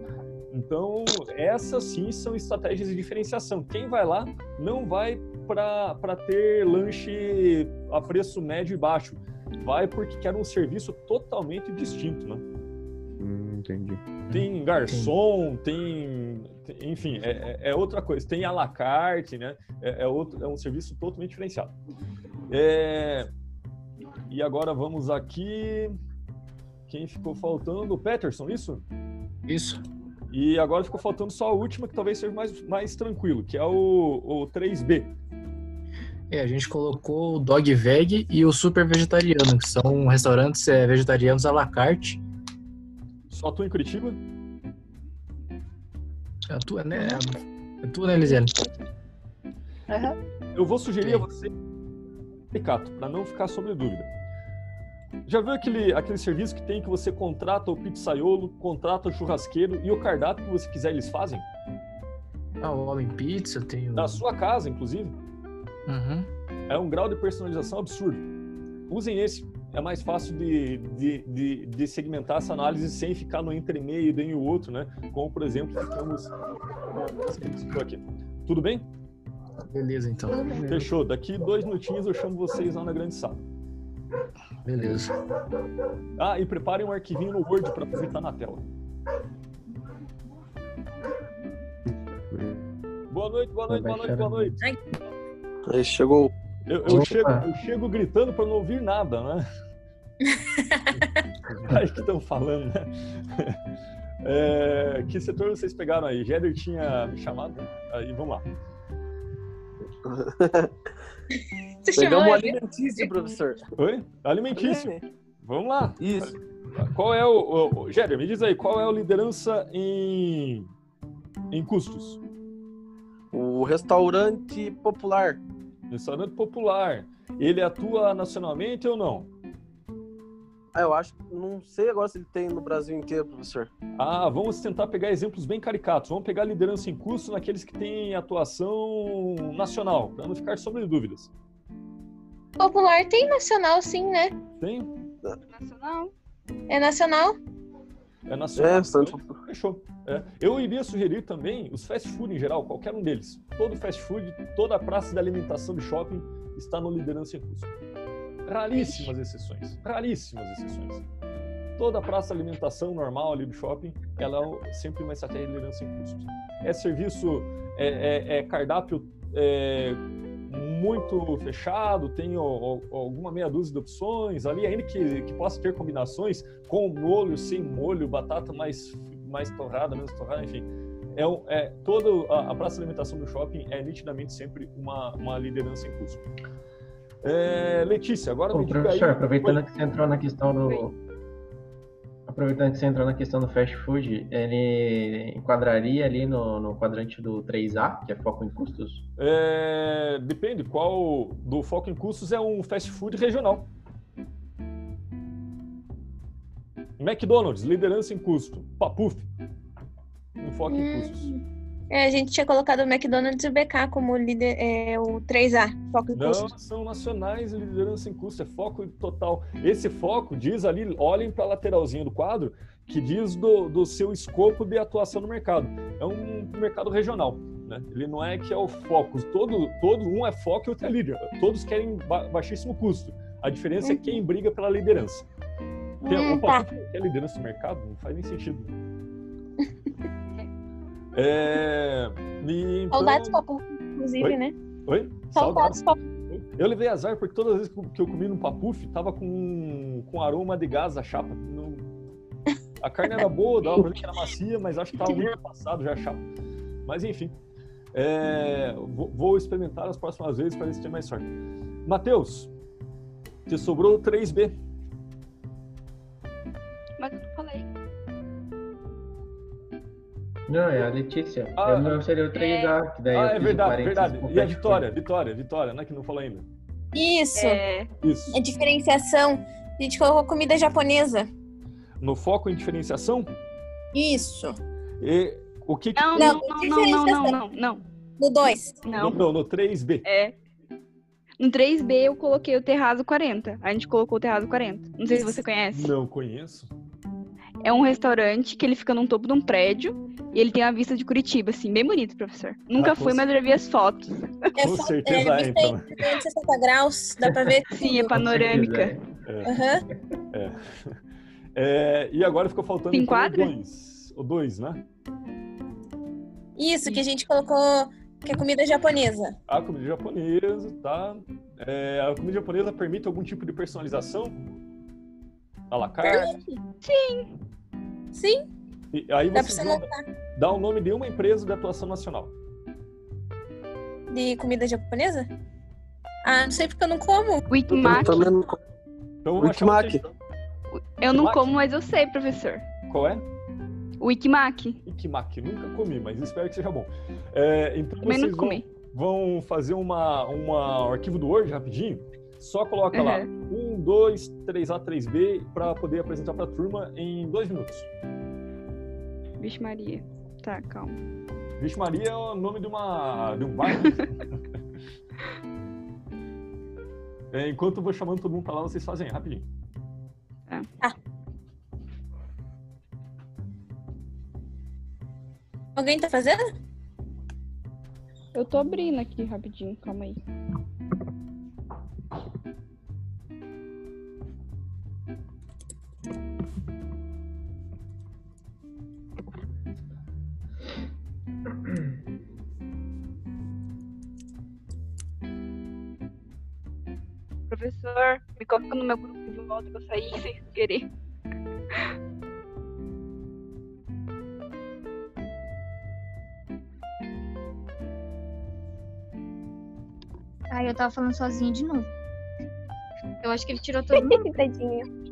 Então, essas sim são estratégias de diferenciação. Quem vai lá não vai para ter lanche a preço médio e baixo. Vai porque quer um serviço totalmente distinto, né? Entendi. Tem garçom, tem, tem- enfim, é, é- é outra coisa. Tem à la carte, né? É, é outro, é um serviço totalmente diferenciado. É, e agora vamos aqui. Quem ficou faltando? O Peterson, isso? Isso. E agora ficou faltando só a última, que talvez seja mais, mais tranquilo, que é o, o 3B. É, a gente colocou o Dog Veg e o Super Vegetariano, que são restaurantes é, vegetarianos à la carte. Só tu em Curitiba? É tu, né? É tu, né, Lisiane? Eu vou sugerir a você, Ricato, para não ficar sobre dúvida. Já viu aquele, aquele serviço que tem que você contrata o pizzaiolo, contrata o churrasqueiro e o cardápio que você quiser eles fazem? Ah, o Homem Pizza, tem o... Na sua casa, inclusive. Uhum. É um grau de personalização absurdo. Usem esse. É mais fácil de, de, de, de segmentar essa análise sem ficar no entre meio e nem o outro, né? Como, por exemplo, ficamos aqui. Tudo bem? Beleza, então. Fechou. Daqui dois minutinhos eu chamo vocês lá na grande sala. Beleza. Ah, e preparem um arquivinho no Word para apresentar na tela. Boa noite, boa noite, boa noite, boa noite. Aí chegou. Eu, eu chego, eu chego gritando para não ouvir nada, né? Aí que estão falando, né? É, que setor vocês pegaram aí? Jeder tinha me chamado? Aí, vamos lá. Pegamos o alimentício, professor. Oi? Alimentício. É? Vamos lá. Isso. Qual é o. o, o Jeder, me diz aí, qual é a liderança em, em custos? O restaurante popular. Restaurante popular. Ele atua nacionalmente ou não? Ah, eu acho que não sei agora se ele tem no Brasil inteiro, professor. Ah, vamos tentar pegar exemplos bem caricatos. Vamos pegar liderança em curso naqueles que têm atuação nacional, para não ficar sobre dúvidas. Popular tem nacional, sim, né? Tem? Nacional. É nacional? É nacional. É, Santo. Fechou. É. Eu iria sugerir também os fast food em geral, qualquer um deles. Todo fast food, toda a praça de alimentação de shopping está no liderança em curso. Raríssimas exceções. Raríssimas exceções. Toda praça alimentação normal ali do shopping, ela é sempre uma estratégia de liderança em custos. É serviço, é, é- é cardápio é, muito fechado, tem ó, ó, alguma meia dúzia de opções ali, ainda que, que possa ter combinações com molho, sem molho, batata mais, mais torrada, menos torrada, enfim. É, um- é, toda a, a praça de alimentação do shopping é nitidamente sempre uma, uma liderança em custo. É, Letícia, agora Ô, me diga aí. professor, aproveitando que você entrou na questão do. Aproveitando que você entrou na questão do fast food, ele enquadraria ali no, no quadrante do 3A, que é foco em custos? É, depende, qual do foco em custos é um fast food regional. McDonald's, liderança em custo. Papuf, um foco em custos. É, a gente tinha colocado o McDonald's e o BK como líder, é, o 3A, foco em Não, custo. são nacionais liderança em custo, é foco total. Esse foco diz ali, olhem para a lateralzinha do quadro, que diz do, do seu escopo de atuação no mercado. É um mercado regional. Né? Ele não é que é o foco. Todo, todo um é foco e outro é líder. Todos querem ba- baixíssimo custo. A diferença é quem briga pela liderança. Tem, Hum, o tá. Quer liderança do mercado? Não faz nem sentido. É, e então- Saudades Papu, inclusive, Oi? né? Oi? Saudades Papu. Eu levei azar porque todas as vezes que eu- comi no papuf, tava com, com aroma de gás a chapa. Não- A carne era boa, dava pra ver que era macia, mas acho que tava muito passado já a chapa. Mas enfim, é, vou, vou experimentar as próximas vezes para ver se tem mais sorte. Matheus, te sobrou 3B. Não, é a Letícia. Ah, eu não seria o 3A, que daí Ah, é verdade, verdade. E a. Vitória, Vitória, Vitória, né? Que não falou ainda. Isso. É. Isso. É diferenciação. A gente colocou comida japonesa. No foco em diferenciação, Isso. e o que que... Não, Não, não, não, não, não, diferenciação. não, não, não. No 2. Não. Não, no 3B. É. No 3B eu coloquei o Terrazo 40. A gente colocou o Terrazo 40. Não sei se você conhece. Não conheço. É um restaurante que ele fica no topo de um prédio e ele tem a vista de Curitiba, assim, bem bonito, professor. Nunca com fui, mas eu já vi as fotos. Com certeza é, então. 360 graus, dá pra ver Sim, é tudo. panorâmica. É. Aham. É. É, e agora ficou faltando então, o enquadra? 2. O 2, né? Isso, que a gente colocou que é comida japonesa. A comida japonesa, tá? É, a comida japonesa permite algum tipo de personalização? A la carte? Sim. Sim, E aí dá você dá, o nome de uma empresa de atuação nacional. De comida japonesa? Ah, não sei porque eu não como. Wikimaki. também não co- Então Wikimaki. Eu não Wikimaki? como, mas eu sei, professor. Qual é? Wikimaki. Ikimaki. Nunca comi, mas espero que seja bom. É, então Também vocês nunca vão, comi. vão fazer uma, uma, um arquivo do Word rapidinho. Só coloca lá Uhum. 1, 2, 3A, 3B para poder apresentar para a turma em dois minutos. Vixe Maria. Tá, calma. Vixe Maria é o nome de, uma, de um bairro. É, enquanto eu vou chamando todo mundo para lá, vocês fazem rapidinho. Alguém tá fazendo? Eu tô abrindo aqui rapidinho, calma aí. Professor, me coloca no meu grupo de volta que eu saí sem querer. Ai, eu tava falando sozinha de novo. Eu acho que ele tirou todo mundo. Tadinho.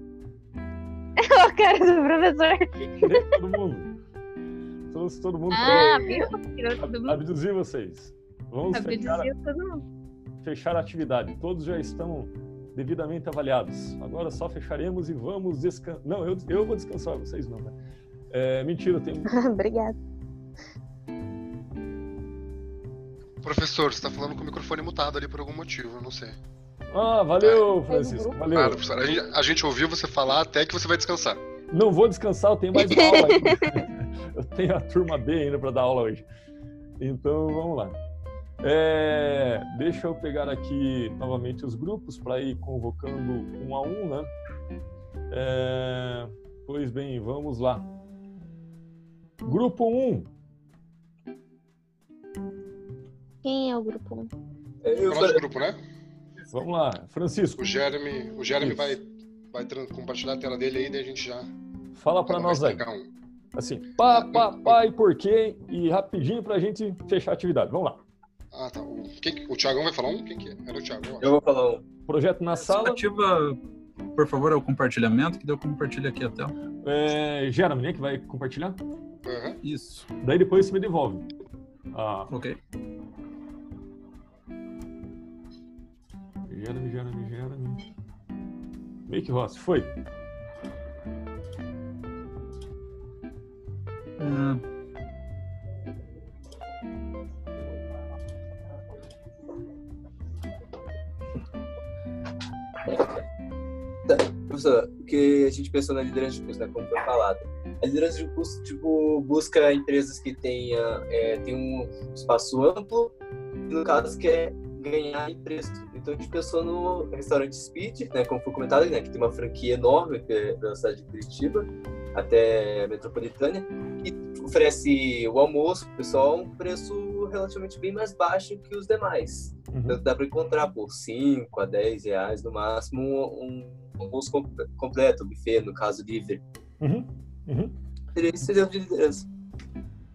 É o cara do professor. Tirei todo mundo. Trouxe todo mundo Ah, pra viu? Tirou todo mundo. abduzir vocês. Vamos Abduziu todo mundo. Fechar a atividade. Todos já estão devidamente avaliados. Agora só fecharemos e vamos descansar. Não, eu, eu vou descansar, vocês não, né? É, mentira, eu tenho. Obrigada. Professor, você tá falando com o microfone mutado ali por algum motivo, eu não sei. Ah, valeu, Francisco, valeu. Claro, professor. A gente, a gente ouviu você falar até que você vai descansar. Não vou descansar, eu tenho mais aula. ainda. eu tenho a turma B ainda para dar aula hoje. Então, vamos lá. É, deixa eu pegar aqui novamente os grupos para ir convocando um a um, né? É, pois bem, vamos lá. Grupo 1. Quem é o grupo 1? É o nosso grupo, né? Vamos lá, Francisco. O Jeremy, o Jeremy vai, vai compartilhar a tela dele aí, daí a gente já. Fala para um nós aí. um. Assim, pá, pá, pá e por quê? E rapidinho para a gente fechar a atividade. Vamos lá. Ah, tá. O, quem, o Thiagão vai falar um? Quem que é? Era o Thiago, eu vou falar um. Projeto na sala. Ativa, por favor, é o compartilhamento, que deu compartilha aqui a tela. É, Jeremy, né, que vai compartilhar? Isso. Daí depois você me devolve. Ah, ok. Jeremy, Jeremy, Jeremy. Make Ross, foi. É, professor, o que a gente pensou na liderança de curso, né, como foi falado. A liderança de curso, tipo, busca empresas que tenha, é, tem um espaço amplo e, no caso, quer ganhar em preço. Então, a gente pensou no restaurante Speed, né, como foi comentado, né, que tem uma franquia enorme pela cidade de Curitiba até a metropolitana, que oferece o almoço pro pessoal a um preço relativamente bem mais baixo que os demais. Então, dá para encontrar por 5 a 10 reais no máximo um, um almoço com- completo, buffet, no caso livre. Uhum, uhum. Seria esse de liderança.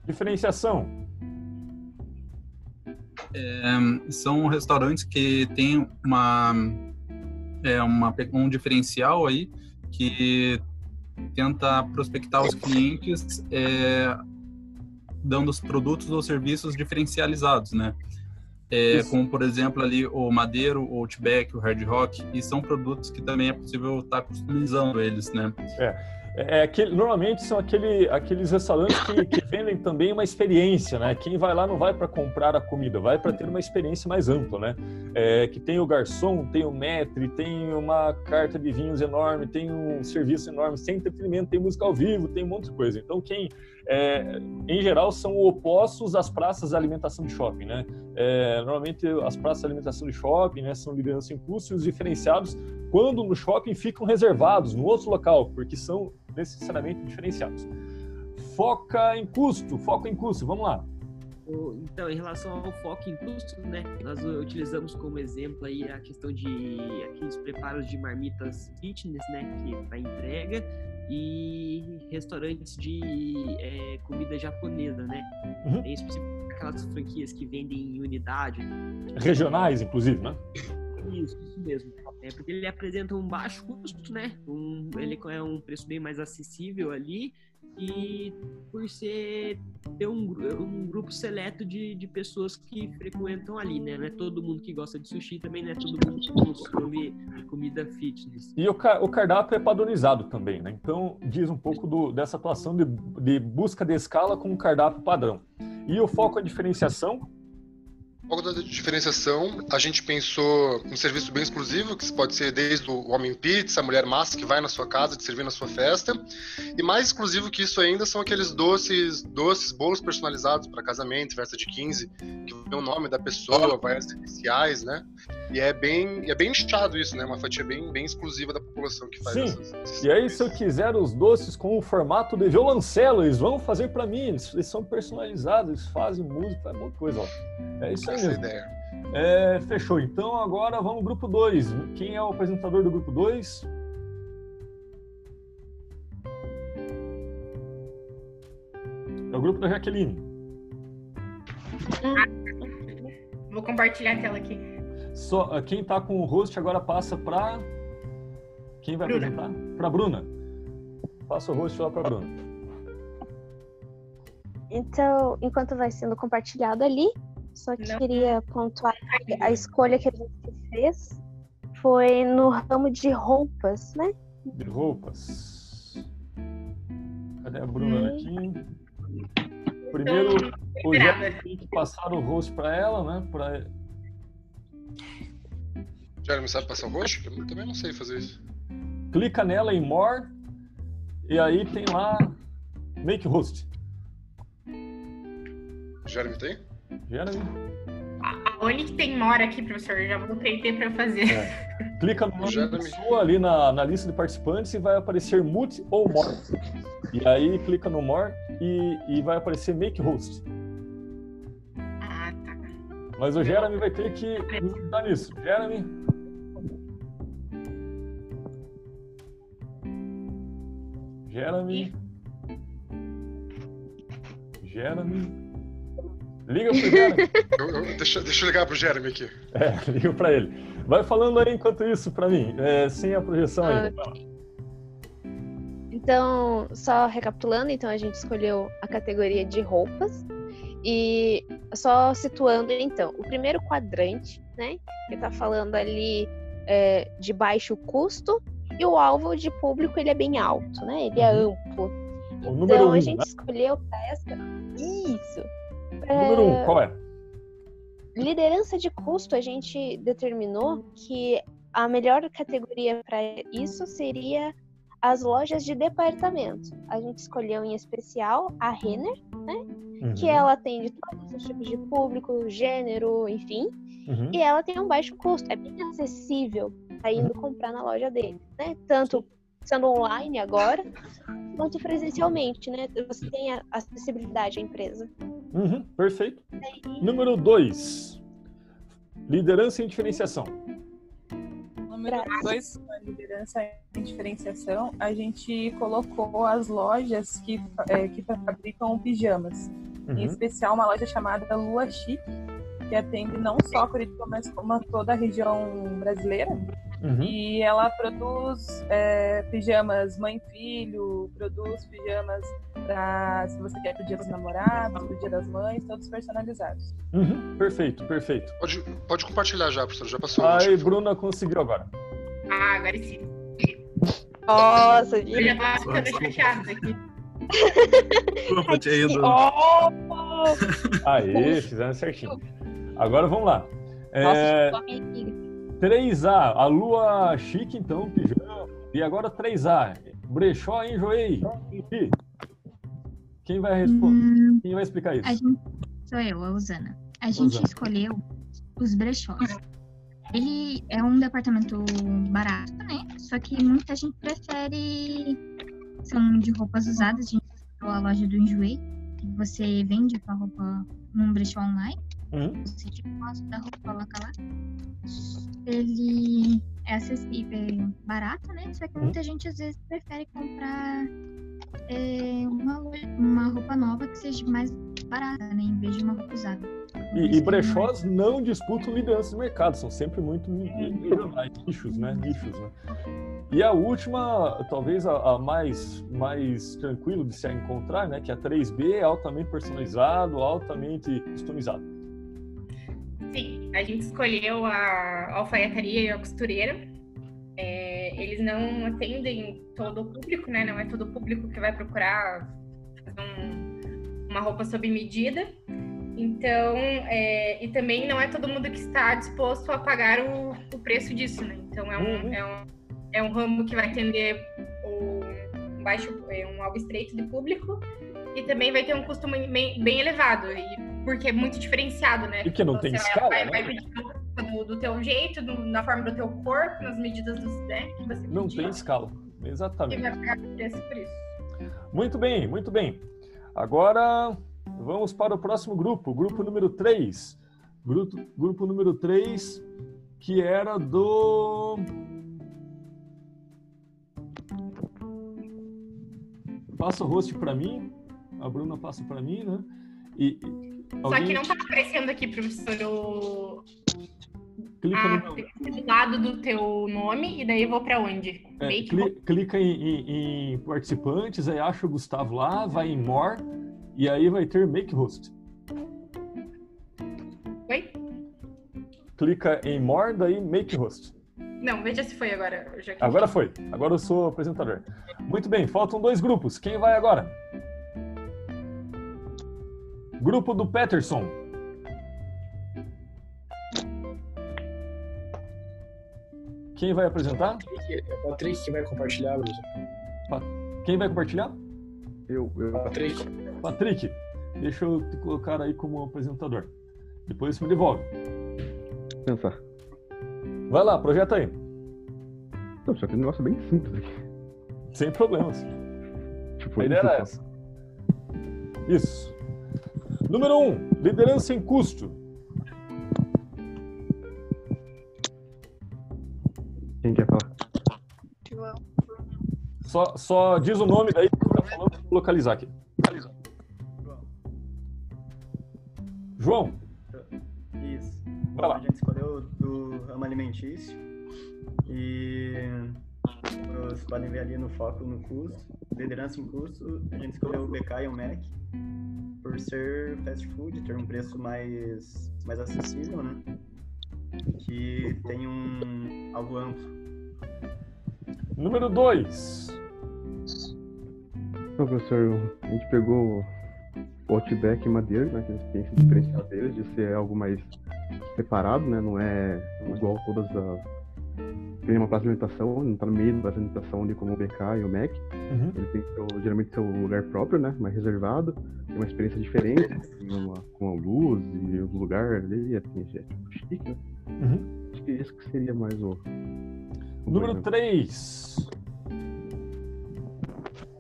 Diferenciação. É, são restaurantes que têm uma, é, uma, um diferencial aí que tenta prospectar os clientes é, dando os produtos ou serviços diferencializados, né? É, como, por exemplo, ali o Madeiro, o Outback, o Hard Rock, e são produtos que também é possível estar customizando eles, né? É, é aquele, normalmente são aquele, aqueles restaurantes que, que vendem também uma experiência, né? Quem vai lá não vai para comprar a comida, vai para ter uma experiência mais ampla, né? É, que tem o garçom, tem o maître, tem uma carta de vinhos enorme, tem um serviço enorme, tem entretenimento, tem música ao vivo, tem um monte de coisa. Então, quem, é, em geral, são opostos às praças de alimentação de shopping, né? É, normalmente, as praças de alimentação de shopping né, são liderança em custo e os diferenciados, quando no shopping, ficam reservados no outro local, porque são necessariamente diferenciados. Foca em custo, foco em custo, vamos lá. Então, em relação ao foco em custos, né, nós utilizamos como exemplo aí a questão de aqueles preparos de marmitas fitness, né, que para entrega e restaurantes de é, comida japonesa, né, Uhum. em específico aquelas franquias que vendem em unidade. Regionais, inclusive, né? Isso, isso mesmo. É porque ele apresenta um baixo custo, né? Um, ele é um preço bem mais acessível ali e por ser ter um, um grupo seleto de, de pessoas que frequentam ali, né? Não é todo mundo que gosta de sushi, também não é todo mundo que consome comida fitness. E o, o cardápio é padronizado também, né? Então, diz um pouco do- dessa atuação de, de busca de escala com um cardápio padrão. E o foco é diferenciação, Pouco da diferenciação, a gente pensou um serviço bem exclusivo, que pode ser desde o homem pizza, a mulher massa que vai na sua casa te servir na sua festa. E mais exclusivo que isso ainda são aqueles doces, doces, bolos personalizados para casamento, festa de 15, que tem o nome da pessoa, vai as iniciais, né? E é bem, é bem nichado isso, né? Uma fatia bem, bem exclusiva da população que faz Sim. essas, E aí, se eu quiser os doces com o formato de violoncelo, eles vão fazer para mim, eles, eles são personalizados, eles fazem música, faz monte de coisa, ó. É isso aí Essa ideia. É, fechou. Então agora vamos ao grupo 2. Quem é o apresentador do grupo 2? É o grupo da Jaqueline. Vou compartilhar a tela aqui. Só, ah, quem tá com o host agora passa para quem vai Bruna. apresentar? Para Bruna. Passa o host lá para Bruna. Então, enquanto vai sendo compartilhado ali, só Não. queria pontuar a escolha que a gente fez foi no ramo de roupas, né? De roupas. Cadê a Bruna aqui? Primeiro, o Jeremy tem que passar o rosto para ela, né? Pra... Jeremy sabe passar o rosto? Eu também não sei fazer isso. Clica nela em More e aí tem lá Make Host. Jeremy tem? Jeremy. Onde que tem mora aqui, professor? Eu já vou ter para fazer. É. Clica no nome da pessoa ali na, na lista de participantes e vai aparecer Mute ou More. E aí clica no More e, e vai aparecer Make Host. Ah, tá. Mas o Jeremy vai ter que dar nisso. Jeremy. Jeremy. Jeremy. Liga pro Jeremy. Eu, eu, deixa, deixa eu ligar pro Jeremy aqui. É, liga pra ele. Vai falando aí enquanto isso pra mim, é, sem a projeção aí. Então, só recapitulando, então a gente escolheu a categoria de roupas e só situando então, o primeiro quadrante, né, que tá falando ali é, de baixo custo e o alvo de público ele é bem alto, né, ele é Uhum. amplo. O então um, a gente né? escolheu essa isso. Número um, qual é? Liderança de custo, a gente determinou que a melhor categoria para isso seria as lojas de departamento. A gente escolheu em especial a Renner, né? Uhum. Que ela atende todos os tipos de público, gênero, enfim. Uhum. E ela tem um baixo custo, é bem acessível tá indo comprar na loja dele, né? Tanto sendo online agora, quanto presencialmente, né? Você tem a acessibilidade à empresa. Uhum, perfeito. Número 2. Liderança e diferenciação. Número 2, com a liderança e diferenciação, a gente colocou as lojas que, é, que fabricam pijamas. Uhum. Em especial uma loja chamada Lua Chic, que atende não só Curitiba, mas como toda a região brasileira. Uhum. E ela produz é, pijamas mãe-filho, produz pijamas para se você quer pro dia dos namorados, pro dia das mães, todos personalizados. Uhum, perfeito, perfeito. Pode, pode compartilhar já, professor. Já passou. Aí, Bruna conseguiu agora. Ah, agora sim. Nossa, Eu já tava ficando chateada aqui. Desculpa, tinha ido. Aê, fizeram certinho. Agora vamos lá. Nossa, É, só minha amiga. 3A, a lua chique, então, pijama. E agora 3A, brechó enjoei. Quem vai responder? Quem vai explicar isso? A gente, sou eu, a Usana. A gente Usana. escolheu os brechós. Ele é um departamento barato, né? Só que muita gente prefere. São de roupas usadas. A gente escolheu a loja do Enjoei. Que você vende a roupa num brechó online. Você tipo, gosta da roupa, coloca lá. Ele é acessível, é barato, né? Só que Uhum. muita gente às vezes prefere comprar é, uma, uma roupa nova que seja mais barata, né? Em vez de uma roupa usada. E, e brechós não disputam liderança de mercado, são sempre muito regionais, nichos, né? Nichos, né? E a última, talvez a, a mais, mais tranquilo de se encontrar, né? Que é a 3B é altamente personalizado, altamente customizado. Sim, a gente escolheu a alfaiataria e a costureira. É, eles não atendem todo o público, né? Não é todo o público que vai procurar fazer um- uma roupa sob medida. Então, é, e também não é todo mundo que está disposto a pagar o, o preço disso, né? Então, é um, é um, é um ramo que vai atender o, um baixo, é, um alvo estreito de público e também vai ter um custo bem, bem elevado, e, porque é muito diferenciado, né? E que não tem escala, vai, né? vai pedir do, do teu jeito, do- na forma do teu corpo, nas medidas dos, né, que você Não pedir, tem escala. E Exatamente. vai pagar preço por isso. Muito bem, muito bem. Agora vamos para o próximo grupo, grupo número 3. Grupo, grupo número 3, que era do. Passa o host para mim, a Bruna passa para mim, né? E, e Só que alguém não tá aparecendo aqui, professor, o... clica Ah, no. ser do lado do teu nome, e daí eu vou pra onde? É, Make cli- clica em, em- em participantes, aí acha o Gustavo lá, vai em More, e aí vai ter Make Host. Oi? Clica em More, daí Make Host. Não, veja se foi agora. Agora foi. Agora eu sou apresentador. Muito bem, faltam dois grupos. Quem vai agora? Grupo do Peterson. Quem vai apresentar? É o Patrick que vai compartilhar, Bruno. Pa- Quem vai compartilhar? Eu, eu. Patrick. Patrick, deixa eu te colocar aí como apresentador. Depois você me devolve. Pensar. Vai lá, projeta aí. Não, só que é um negócio bem simples aqui. Sem problemas. Tipo, A ideia era essa. Isso. Número 1, um, liderança em custo. Quem quer falar? Só, só diz o nome daí que tá falando pra localizar aqui. João, Isso. Vai lá. A gente escolheu do ramo alimentício e vocês podem ver ali no foco no custo, liderança em custo, a gente escolheu o BK e o Mac por ser fast food, ter um preço mais, mais acessível, né? Que tem um algo amplo. número 2. Então, professor, a gente pegou o Outback e Madeira, né? Que a gente tem esse diferencial deles de ser algo mais separado, né? Não é igual todas as. Tem uma praça de alimentação, não tá no meio da praça de alimentação ali como o BK e o Mac. Uhum. Ele tem seu, geralmente seu lugar próprio, né? Mais reservado. Tem uma experiência diferente, tem uma, com a luz e o lugar ali, é, é tipo chique, né? Uhum. Acho que esse que seria mais o. o Número mais- 3.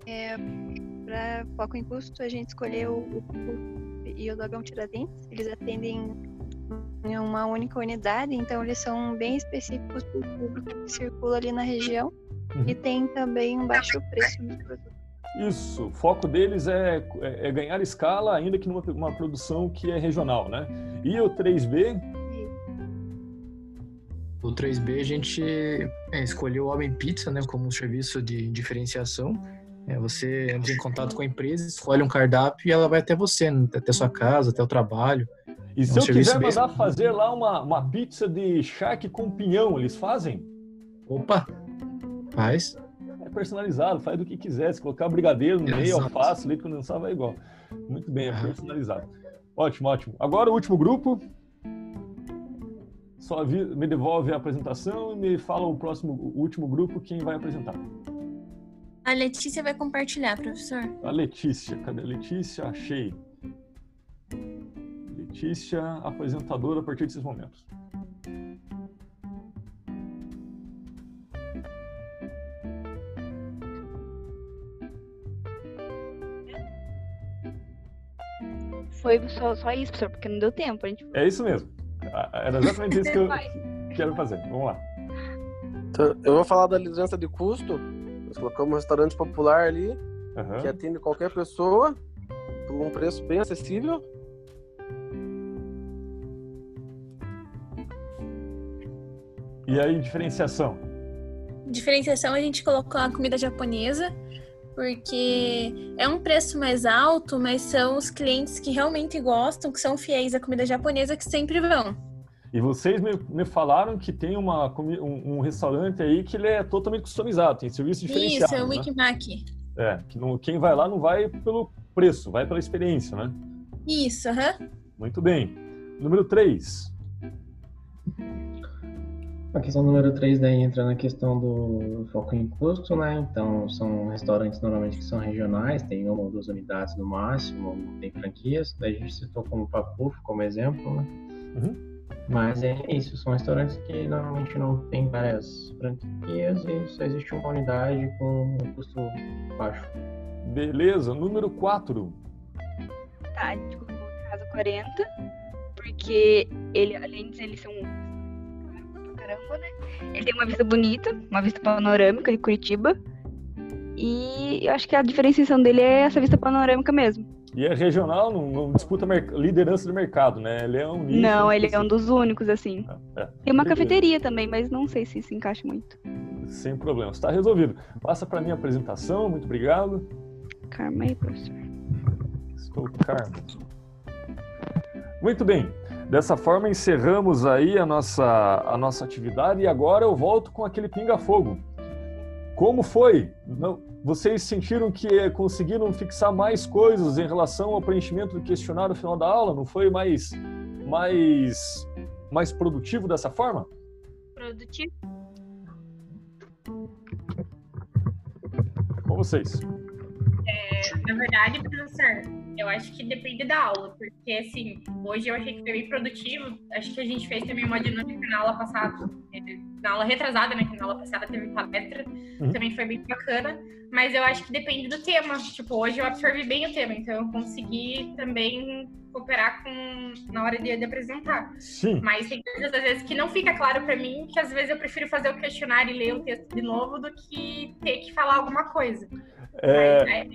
É, para foco em custo, a gente escolheu o Cup e o Dogão Tiradentes. Eles atendem em uma única unidade, então eles são bem específicos para o público que circula ali na região e tem também um baixo preço nos produtos. Isso, o foco deles é, é- é ganhar escala, ainda que numa uma produção que é regional, né? E o 3B, O 3B a gente é, escolheu o Homem Pizza né, como um serviço de diferenciação. É, você entra em contato com a empresa, escolhe um cardápio e ela vai até você, né, até sua casa, até o trabalho. E É se um eu quiser mandar fazer lá uma, uma pizza de charque com pinhão, eles fazem? Opa, faz. É personalizado, faz do que quiser. Se colocar brigadeiro no meio, Exato. alface, leite condensado, vai igual. Muito bem, é personalizado. Ótimo, ótimo. Agora o último grupo. Só vi- me devolve a apresentação e me fala o próximo, o último grupo, quem vai apresentar. A Letícia vai compartilhar, professor. A Letícia, cadê a Letícia? Achei. Letícia, apresentadora a partir desses momentos. Foi só, só isso, professor, porque não deu tempo. A gente É isso mesmo. Era exatamente isso que eu quero fazer. Vamos lá. Então, eu vou falar da liderança de custo. Nós colocamos um restaurante popular ali, Aham. que atende qualquer pessoa, por um preço bem acessível. E aí, diferenciação? Diferenciação a gente colocou a comida japonesa, porque é um preço mais alto, mas são os clientes que realmente gostam, que são fiéis à comida japonesa, que sempre vão. E vocês me, me falaram que tem uma, um, um restaurante aí que ele é totalmente customizado, tem serviço diferenciado. Isso, é o né? Wikimaki. É, que não- quem vai lá não vai pelo preço, vai pela experiência, né? Isso, aham. Muito bem. Número 3. A questão número 3 daí entra na questão do foco em custo, né? Então são restaurantes normalmente que são regionais, tem uma ou duas unidades no máximo, não tem franquias. Daí a gente citou como Papuf como exemplo, né? Mas é isso, são restaurantes que normalmente não tem várias franquias e só existe uma unidade com um custo baixo. Beleza. Número 4. Tá, a gente colocou o Casa 40, porque ele, além de eles são pra caramba, né? Ele tem uma vista bonita, uma vista panorâmica de Curitiba. E eu acho que a diferenciação dele é essa vista panorâmica mesmo. E é regional, não, não disputa liderança do mercado, né? Ele é um nicho. Não, ele é um dos únicos, assim. É, Tem uma cafeteria também, mas não sei se se encaixa muito. Sem problema. Está resolvido. Passa para minha apresentação. Muito obrigado. Karma aí, professor. Estou Carmo. Muito bem. Dessa forma, encerramos aí a nossa, a nossa atividade e agora eu volto com aquele pinga-fogo. Como foi? Não, vocês sentiram que conseguiram fixar mais coisas em relação ao preenchimento do questionário no final da aula? Não foi mais, mais, mais produtivo dessa forma? Produtivo. Com vocês. É, na verdade, professor, eu acho que depende da aula, porque assim, hoje eu achei que foi bem produtivo. Acho que a gente fez também uma dinâmica na aula passada, é, na aula retrasada, né? Que na aula passada teve palestra, Uhum. também foi bem bacana. Mas eu acho que depende do tema. Tipo, hoje eu absorvi bem o tema, então eu consegui também cooperar com na hora de, de apresentar. Sim. Mas tem coisas às vezes que não fica claro para mim, que às vezes eu prefiro fazer o questionário e ler o texto de novo do que ter que falar alguma coisa. É, é,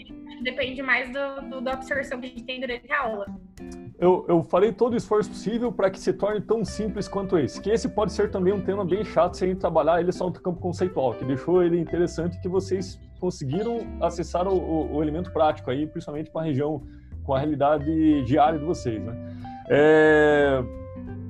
depende mais do, do- da absorção que a gente tem durante a aula. eu, eu farei todo o esforço possível para que se torne tão simples quanto esse. Que esse pode ser também um tema bem chato se a gente trabalhar ele só no campo conceitual, que deixou ele interessante que vocês conseguiram acessar o, o- o elemento prático aí, principalmente com a região, com a realidade diária de vocês, né? É,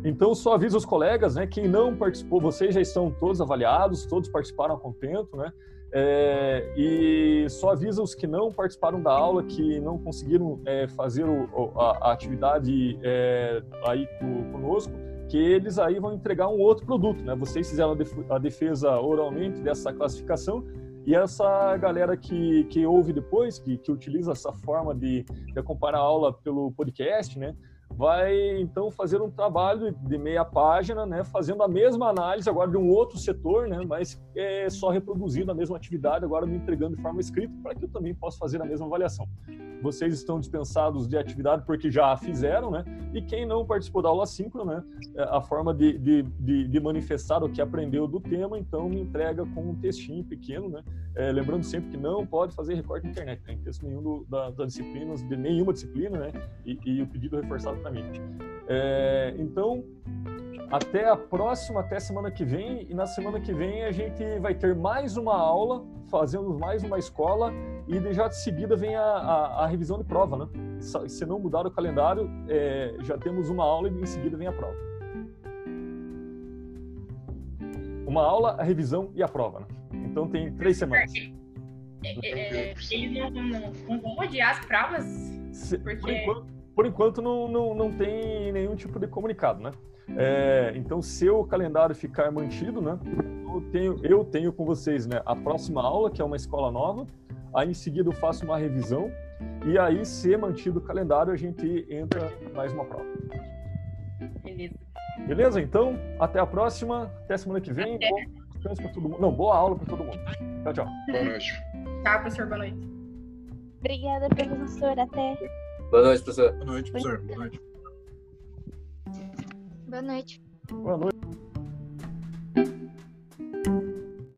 Então, só aviso os colegas, né? Quem não participou, vocês já estão todos avaliados, todos participaram a contento, né? É, e só avisa os que não participaram da aula, que não conseguiram é, fazer o- a, a atividade é, aí co- conosco, que eles aí vão entregar um outro produto, né? Vocês fizeram a defesa oralmente dessa classificação e essa galera que, que ouve depois, que, que utiliza essa forma de, de acompanhar a aula pelo podcast, né? Vai então fazer um trabalho de meia página, né, fazendo a mesma análise agora de um outro setor, né, mas é só reproduzindo a mesma atividade, agora me entregando de forma escrita para que eu também possa fazer a mesma avaliação. Vocês estão dispensados de atividade porque já fizeram, né? E quem não participou da aula síncrona, né, é a forma de, de, de, de manifestar o que aprendeu do tema, então me entrega com um textinho pequeno, né? É, lembrando sempre que não pode fazer recorte na internet, né? em texto nenhum do, da, das disciplinas, de nenhuma disciplina, né? E, e o pedido reforçado para mim. É, então, até a próxima, até semana que vem. E na semana que vem a gente vai ter mais uma aula, fazendo mais uma escola e de já de seguida vem a, a, a revisão de prova, né? Se- não mudar o calendário, é, já temos uma aula e em seguida vem a prova. Uma aula, a revisão e a prova, né? Então tem três semanas. É, é, eles não, não, não vão odiar as provas, Se- Por porque enquanto, por enquanto não, não, não tem nenhum tipo de comunicado, né? É, então, se o calendário ficar mantido, né? Eu tenho, eu tenho com vocês né, a próxima aula, que é uma escola nova. Aí, em seguida, eu faço uma revisão. E aí, se mantido o calendário, a gente entra em mais uma prova. beleza. Beleza? Então, até a próxima. Até semana que vem. Bom descanso para todo mundo. Não, boa aula para todo mundo. Tchau, tchau. Boa noite. Tá, professor, boa noite. Obrigada, professor. Até. Boa noite, professor. Boa noite, professor. Boa noite. Boa noite. Boa noite.